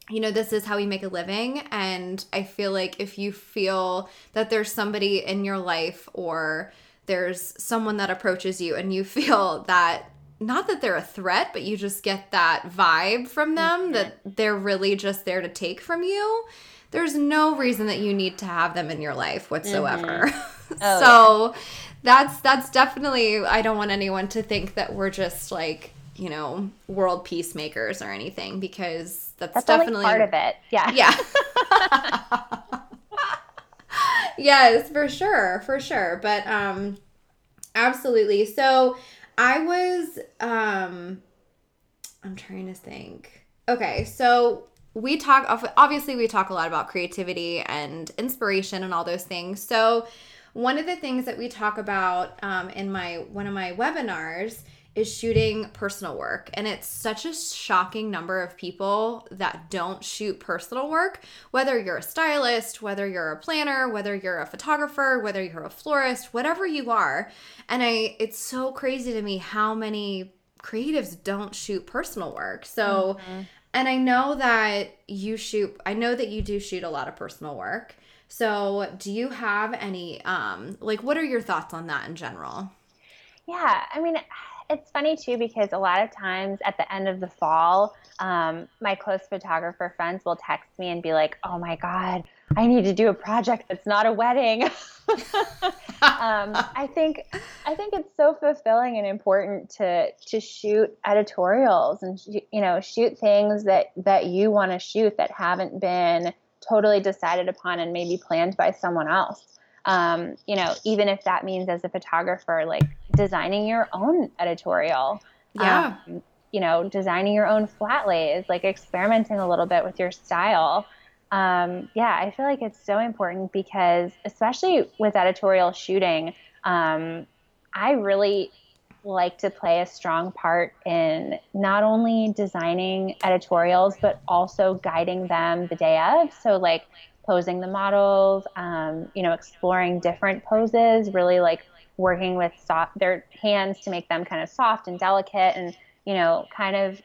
you know, this is how we make a living. And I feel like if you feel that there's somebody in your life or, there's someone that approaches you and you feel that not that they're a threat, but you just get that vibe from them mm-hmm. that they're really just there to take from you. There's no reason that you need to have them in your life whatsoever. Mm-hmm. Oh, so yeah. that's that's definitely I don't want anyone to think that we're just like, you know, world peacemakers or anything because that's, that's definitely part of it. Yeah. Yeah. yes, for sure, for sure. But um absolutely. So I was um I'm trying to think. Okay, so we talk obviously we talk a lot about creativity and inspiration and all those things. So one of the things that we talk about um, in my one of my webinars is shooting personal work. And it's such a shocking number of people that don't shoot personal work, whether you're a stylist, whether you're a planner, whether you're a photographer, whether you're a florist, whatever you are. And I it's so crazy to me how many creatives don't shoot personal work. So mm-hmm. And I know that you shoot I know that you do shoot a lot of personal work. So, do you have any um like what are your thoughts on that in general? Yeah, I mean, it's funny too because a lot of times at the end of the fall, um, my close photographer friends will text me and be like, "Oh my god, I need to do a project that's not a wedding." um, I think I think it's so fulfilling and important to to shoot editorials and you know shoot things that that you want to shoot that haven't been totally decided upon and maybe planned by someone else. Um, you know, even if that means as a photographer, like designing your own editorial. Yeah. Um, you know, designing your own flat lays, like experimenting a little bit with your style. Um, yeah, I feel like it's so important because, especially with editorial shooting, um, I really like to play a strong part in not only designing editorials, but also guiding them the day of. So, like posing the models, um, you know, exploring different poses, really like working with soft, their hands to make them kind of soft and delicate and, you know, kind of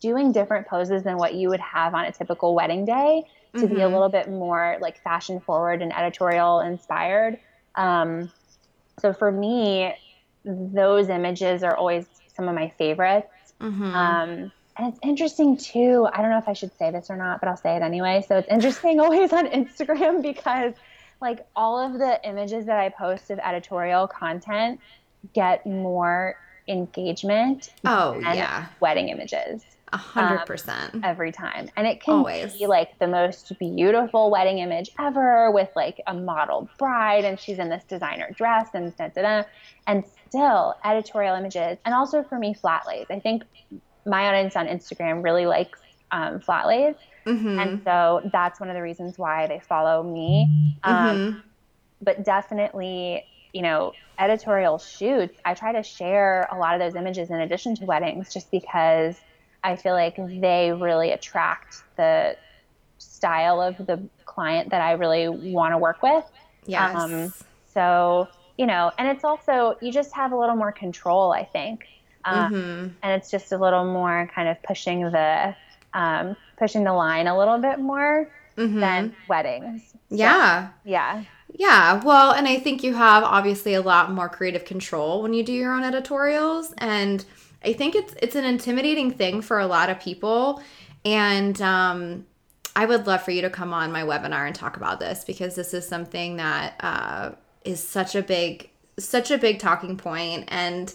doing different poses than what you would have on a typical wedding day to mm-hmm. be a mm-hmm. little bit more like fashion forward and editorial inspired. Um, so for me, those images are always some of my favorites. Mm-hmm. Um, and it's interesting too. I don't know if I should say this or not, but I'll say it anyway. So it's interesting always on Instagram because like all of the images that I post of editorial content get more engagement. Oh yeah, wedding images. A hundred um, percent every time, and it can Always. be like the most beautiful wedding image ever, with like a model bride, and she's in this designer dress, and da, da, da, and still editorial images, and also for me flat lays. I think my audience on Instagram really likes um, flat lays. Mm-hmm. And so that's one of the reasons why they follow me. Um, mm-hmm. But definitely, you know, editorial shoots, I try to share a lot of those images in addition to weddings just because I feel like they really attract the style of the client that I really want to work with. Yes. Um, so, you know, and it's also, you just have a little more control, I think. Um, mm-hmm. And it's just a little more kind of pushing the um, pushing the line a little bit more mm-hmm. than weddings. So, yeah. Yeah. Yeah. Well, and I think you have obviously a lot more creative control when you do your own editorials, and I think it's it's an intimidating thing for a lot of people, and um, I would love for you to come on my webinar and talk about this because this is something that uh, is such a big such a big talking point and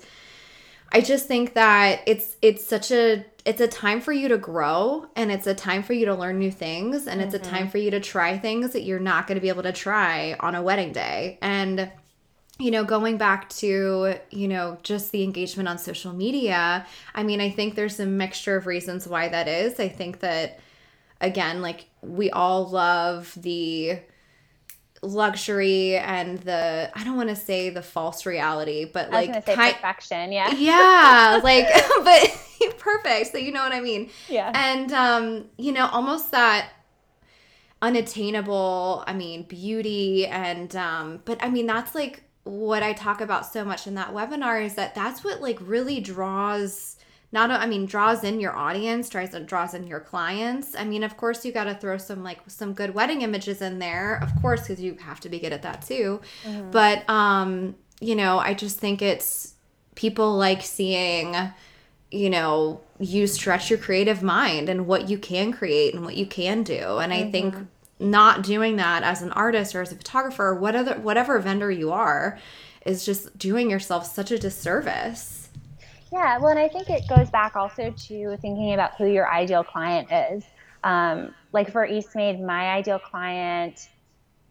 I just think that it's it's such a it's a time for you to grow and it's a time for you to learn new things and mm-hmm. it's a time mm-hmm. for you to try things that you're not going to be able to try on a wedding day. And you know, going back to, you know, just the engagement on social media, I mean, I think there's a mixture of reasons why that is. I think that again, like we all love the luxury and the I don't want to say the false reality, but like kind, perfection, yeah. Yeah, like but perfect. So you know what I mean. Yeah. And um, you know, almost that unattainable, I mean, beauty and um, but I mean that's like what I talk about so much in that webinar is that that's what like really draws not I mean draws in your audience, tries draws draws in your clients. I mean, of course you got to throw some like some good wedding images in there, of course, cuz you have to be good at that too. Mm-hmm. But um, you know, I just think it's people like seeing you know, you stretch your creative mind and what you can create and what you can do. And mm-hmm. I think mm-hmm. Not doing that as an artist or as a photographer or whatever whatever vendor you are is just doing yourself such a disservice. Yeah, well, and I think it goes back also to thinking about who your ideal client is. Um, like for Eastmade, my ideal client,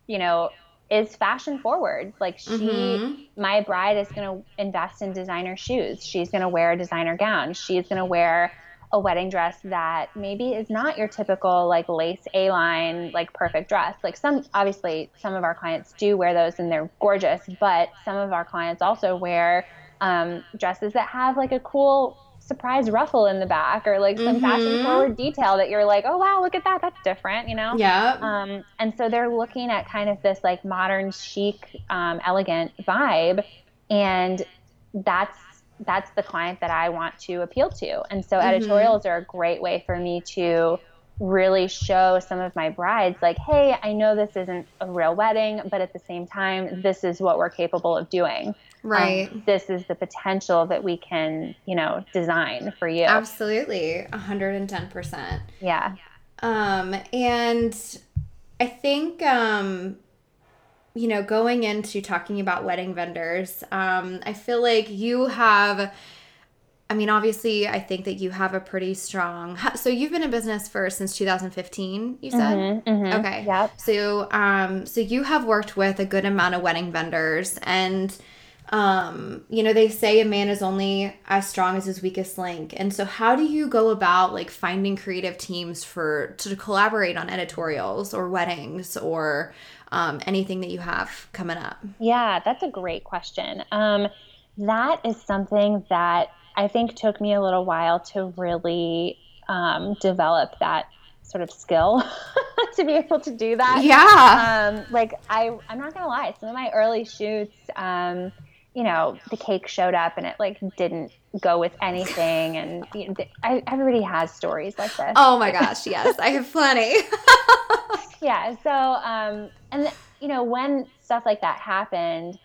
you know, is fashion forward. Like she, mm-hmm. my bride is going to invest in designer shoes. She's going to wear a designer gown. She's going to wear a wedding dress that maybe is not your typical like lace A line, like perfect dress. Like some, obviously, some of our clients do wear those and they're gorgeous, but some of our clients also wear um, dresses that have like a cool surprise ruffle in the back or like some mm-hmm. fashion forward detail that you're like, oh wow, look at that, that's different, you know? Yeah. Um, and so they're looking at kind of this like modern, chic, um, elegant vibe, and that's that's the client that I want to appeal to. And so mm-hmm. editorials are a great way for me to really show some of my brides like hey i know this isn't a real wedding but at the same time this is what we're capable of doing. Right. Um, this is the potential that we can you know design for you. Absolutely. 110% yeah. Um and i think um you know going into talking about wedding vendors um i feel like you have I mean, obviously, I think that you have a pretty strong. So you've been in business for since 2015. You said mm-hmm, mm-hmm. okay. Yep. So, um, so you have worked with a good amount of wedding vendors, and um, you know they say a man is only as strong as his weakest link. And so, how do you go about like finding creative teams for to collaborate on editorials or weddings or um, anything that you have coming up? Yeah, that's a great question. Um, that is something that I think took me a little while to really um, develop that sort of skill to be able to do that. Yeah. Um, like I, I'm not gonna lie. Some of my early shoots, um, you know, the cake showed up and it like didn't go with anything, and you know, I, everybody has stories like this. Oh my gosh, yes, I have plenty. yeah. So, um, and you know, when stuff like that happened,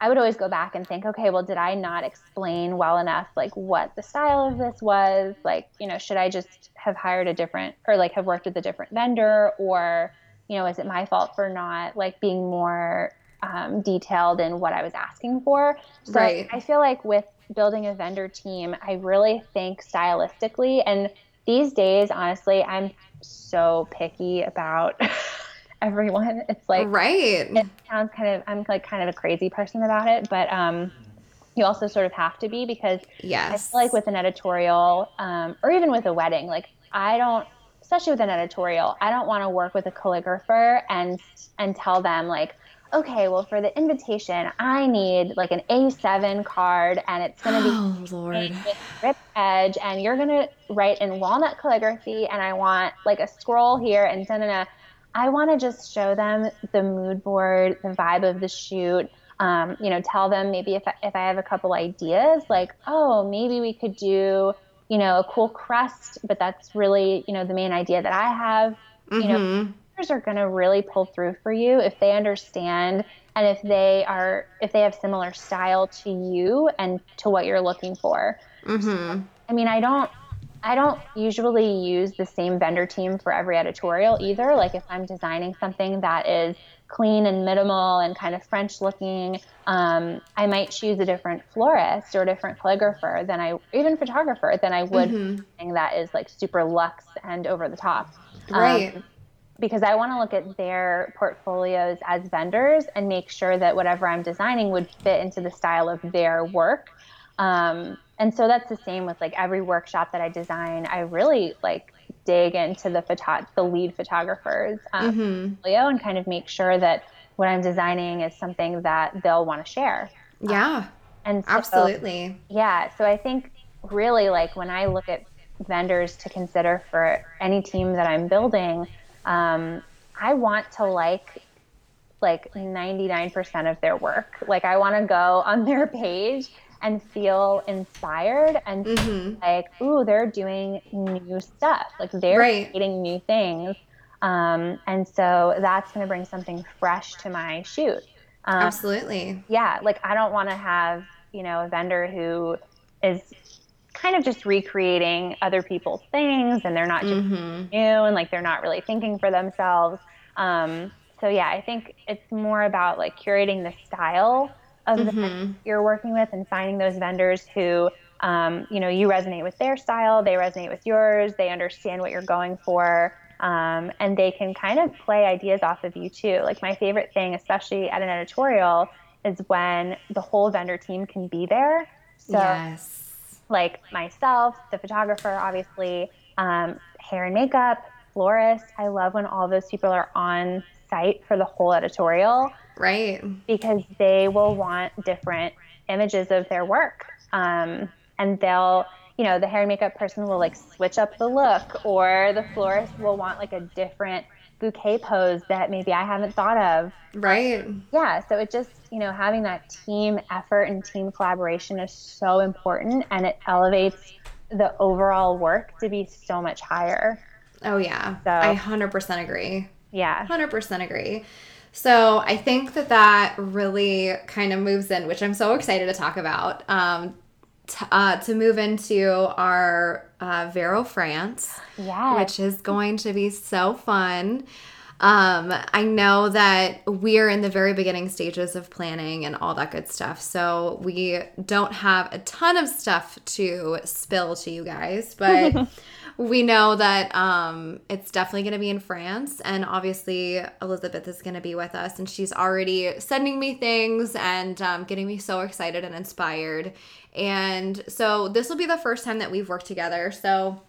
I would always go back and think, okay, well, did I not explain well enough, like what the style of this was? Like, you know, should I just have hired a different or like have worked with a different vendor? Or, you know, is it my fault for not like being more um, detailed in what I was asking for? So right. I feel like with building a vendor team, I really think stylistically. And these days, honestly, I'm so picky about. everyone. It's like right. It sounds kind of I'm like kind of a crazy person about it, but um, you also sort of have to be because yes, I feel like with an editorial um, or even with a wedding, like I don't, especially with an editorial, I don't want to work with a calligrapher and and tell them like. Okay, well, for the invitation, I need like an A7 card, and it's going to be oh, Lord. rip edge, and you're going to write in walnut calligraphy, and I want like a scroll here, and da da da I want to just show them the mood board, the vibe of the shoot. Um, you know, tell them maybe if I, if I have a couple ideas, like, oh, maybe we could do, you know, a cool crust, but that's really, you know, the main idea that I have. Mm-hmm. You know, are going to really pull through for you if they understand and if they are if they have similar style to you and to what you're looking for. Mm-hmm. I mean, I don't I don't usually use the same vendor team for every editorial either. Like if I'm designing something that is clean and minimal and kind of French looking, um, I might choose a different florist or a different calligrapher than I, even photographer, than I would mm-hmm. something that is like super luxe and over the top. Right. Um, because I want to look at their portfolios as vendors and make sure that whatever I'm designing would fit into the style of their work. Um, and so that's the same with like every workshop that I design. I really like dig into the photo- the lead photographer's um, mm-hmm. portfolio and kind of make sure that what I'm designing is something that they'll want to share. Yeah. Um, and so, absolutely. Yeah. So I think really like when I look at vendors to consider for any team that I'm building, um, I want to like like 99% of their work. Like I want to go on their page and feel inspired and mm-hmm. like, ooh, they're doing new stuff. Like they're right. creating new things. Um, and so that's going to bring something fresh to my shoot. Um, Absolutely. Yeah. Like I don't want to have, you know, a vendor who is kind of just recreating other people's things and they're not just mm-hmm. new and like they're not really thinking for themselves. Um, so yeah, I think it's more about like curating the style of mm-hmm. the you're working with and finding those vendors who um, you know you resonate with their style they resonate with yours they understand what you're going for um, and they can kind of play ideas off of you too like my favorite thing especially at an editorial is when the whole vendor team can be there so yes. Like myself the photographer obviously um, hair and makeup florist i love when all those people are on site for the whole editorial Right. Because they will want different images of their work. Um, and they'll, you know, the hair and makeup person will like switch up the look, or the florist will want like a different bouquet pose that maybe I haven't thought of. Right. Yeah. So it just, you know, having that team effort and team collaboration is so important and it elevates the overall work to be so much higher. Oh yeah. So, I 100% agree. Yeah. 100% agree. So I think that that really kind of moves in, which I'm so excited to talk about. Um, t- uh, to move into our uh, Vero France, yeah, which is going to be so fun. Um, I know that we're in the very beginning stages of planning and all that good stuff. So we don't have a ton of stuff to spill to you guys, but we know that um, it's definitely going to be in France. And obviously, Elizabeth is going to be with us. And she's already sending me things and um, getting me so excited and inspired. And so this will be the first time that we've worked together. So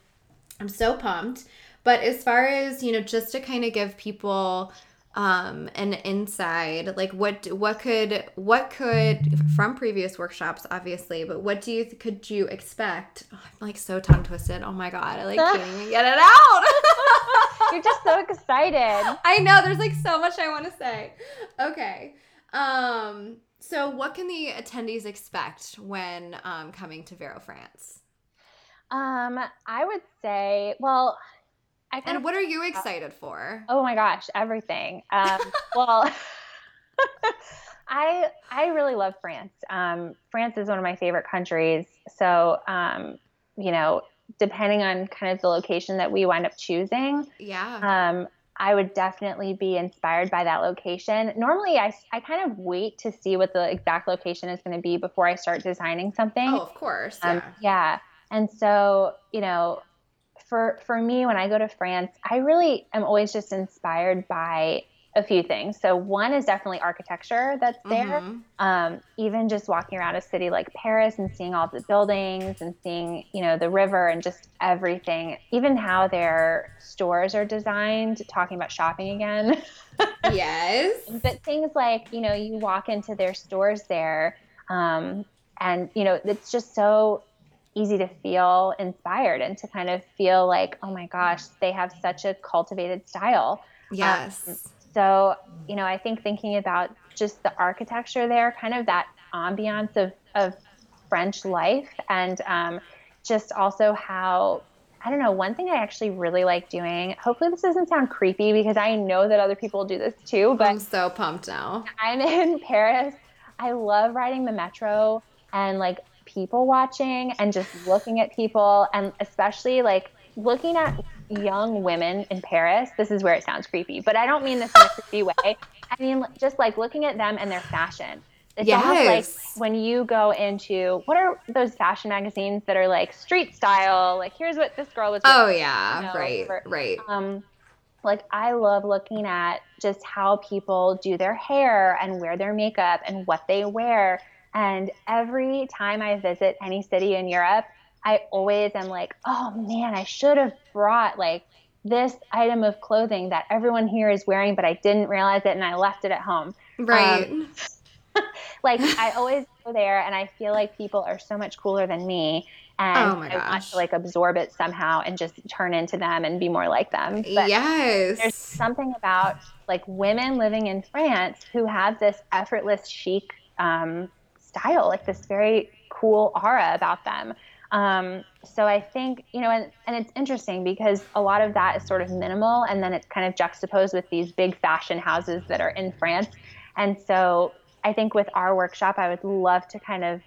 I'm so pumped. But as far as, you know, just to kind of give people um an inside like what what could what could from previous workshops obviously but what do you could you expect? Oh, i'm like so tongue twisted. Oh my god i like can't even get it out. You're just so excited. I know there's like so much i want to say. Okay um so what can the attendees expect when um coming to vero france? Um i would say well and what are you excited for? Oh my gosh, everything. Um, well, I I really love France. Um, France is one of my favorite countries. So um, you know, depending on kind of the location that we wind up choosing, yeah, um, I would definitely be inspired by that location. Normally, I I kind of wait to see what the exact location is going to be before I start designing something. Oh, of course. Um, yeah. yeah. And so, you know, for for me when I go to France, I really am always just inspired by a few things. So one is definitely architecture that's there. Mm-hmm. Um, even just walking around a city like Paris and seeing all the buildings and seeing you know the river and just everything. Even how their stores are designed. Talking about shopping again. yes. but things like you know you walk into their stores there. Um, and you know it's just so easy to feel inspired and to kind of feel like, oh my gosh, they have such a cultivated style. Yes. Um, so, you know, I think thinking about just the architecture there, kind of that ambiance of, of French life, and um, just also how I don't know, one thing I actually really like doing, hopefully this doesn't sound creepy because I know that other people do this too, but I'm so pumped now. I'm in Paris. I love riding the metro and like people watching and just looking at people and especially like looking at young women in Paris. This is where it sounds creepy, but I don't mean this in a creepy way. I mean just like looking at them and their fashion. It's yes. almost like when you go into what are those fashion magazines that are like street style? Like here's what this girl was. Wearing, Oh yeah, you know, right, or, right. Um, like I love looking at just how people do their hair and wear their makeup and what they wear and every time I visit any city in Europe, I always am like, oh man, I should have brought like this item of clothing that everyone here is wearing, but I didn't realize it and I left it at home. Right. Um, like I always go there and I feel like people are so much cooler than me. And oh I want to like absorb it somehow and just turn into them and be more like them. But yes. There's something about like women living in France who have this effortless chic um, style, like this very cool aura about them. Um, so I think, you know, and, and it's interesting because a lot of that is sort of minimal and then it's kind of juxtaposed with these big fashion houses that are in France. And so I think with our workshop, I would love to kind of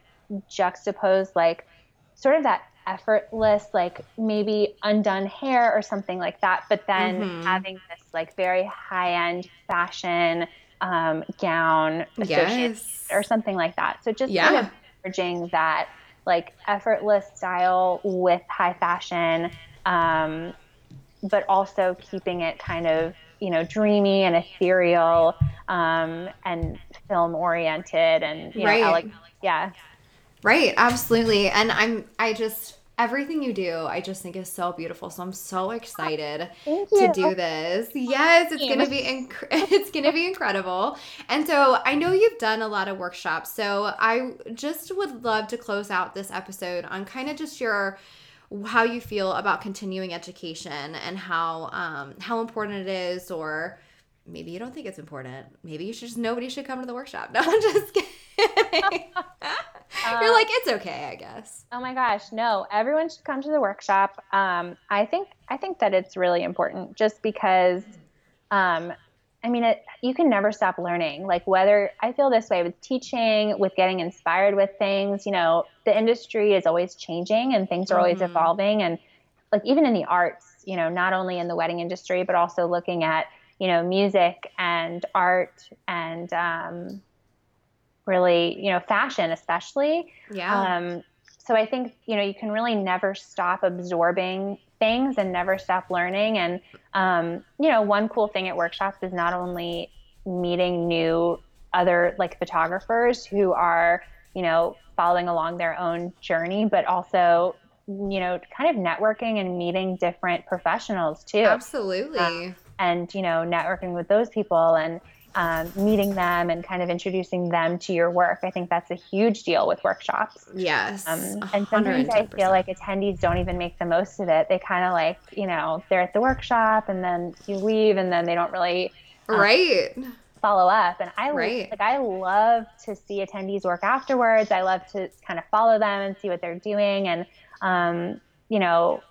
juxtapose like sort of that effortless, like maybe undone hair or something like that, but then mm-hmm. having this like very high end fashion um, gown yes. or something like that. So just yeah. kind of merging that like effortless style with high fashion, um, but also keeping it kind of you know dreamy and ethereal um, and film oriented and you know right. Ele- yeah right absolutely and i'm i just everything you do, I just think is so beautiful. So I'm so excited to do this. Yes, it's gonna be inc- it's gonna be incredible. And so I know you've done a lot of workshops. So I just would love to close out this episode on kind of just your how you feel about continuing education and how um, how important it is, or maybe you don't think it's important. Maybe you should just nobody should come to the workshop. No, I'm just kidding. You're like, it's okay, I guess. Oh my gosh, no! Everyone should come to the workshop. Um, I think I think that it's really important, just because. Um, I mean, it, you can never stop learning. Like whether I feel this way with teaching, with getting inspired with things. You know, the industry is always changing and things are always mm-hmm. evolving. And like even in the arts, you know, not only in the wedding industry, but also looking at you know music and art and um, really, you know, fashion especially. Yeah. Um, so I think, you know, you can really never stop absorbing things and never stop learning. And, um, you know, one cool thing at workshops is not only meeting new other like photographers who are, you know, following along their own journey, but also, you know, kind of networking and meeting different professionals too. Absolutely. Um, and, you know, networking with those people and, um, meeting them and kind of introducing them to your work. I think that's a huge deal with workshops. Yes. Um, and sometimes 110%. I feel like attendees don't even make the most of it. They kind of like, you know, they're at the workshop and then you leave and then they don't really. Um, right. Follow up. And I right. like, I love to see attendees work afterwards. I love to kind of follow them and see what they're doing and, um, you know,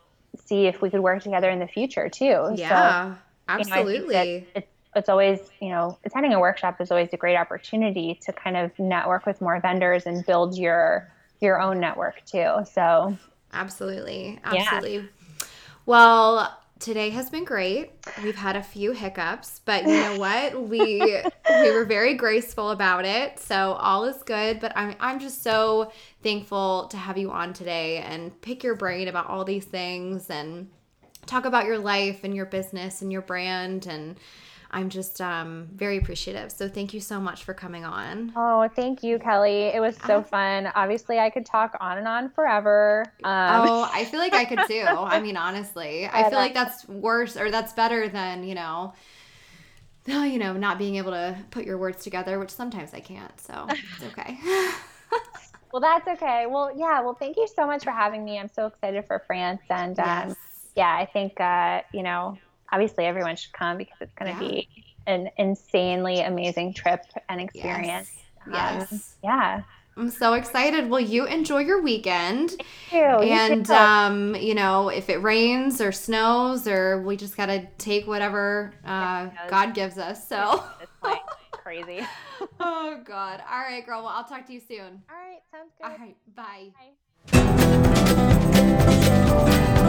see if we could work together in the future too. Yeah. So, absolutely. You know, it's always, you know, attending a workshop is always a great opportunity to kind of network with more vendors and build your your own network too. So absolutely, absolutely. Yeah. Well, today has been great. We've had a few hiccups, but you know what? We we were very graceful about it. So all is good, but I'm I'm just so thankful to have you on today and pick your brain about all these things and talk about your life and your business and your brand and I'm just um, very appreciative. So thank you so much for coming on. Oh, thank you, Kelly. It was so fun. Obviously, I could talk on and on forever. Um, oh, I feel like I could too. I mean, honestly, I feel like that's worse or that's better than, you know, you know, not being able to put your words together, which sometimes I can't. So it's okay. well, that's okay. Well, yeah. Well, thank you so much for having me. I'm so excited for France. And um, yes. yeah, I think, uh, you know, obviously everyone should come because it's going to yeah. be an insanely amazing trip and experience. Yes. Um, yeah. I'm so excited. Well, you enjoy your weekend. Thank you. And you um, you know, if it rains or snows or we just gotta take whatever uh, God gives us. So it's like crazy. oh God. All right, girl. Well, I'll talk to you soon. All right, sounds good. All right, bye. bye.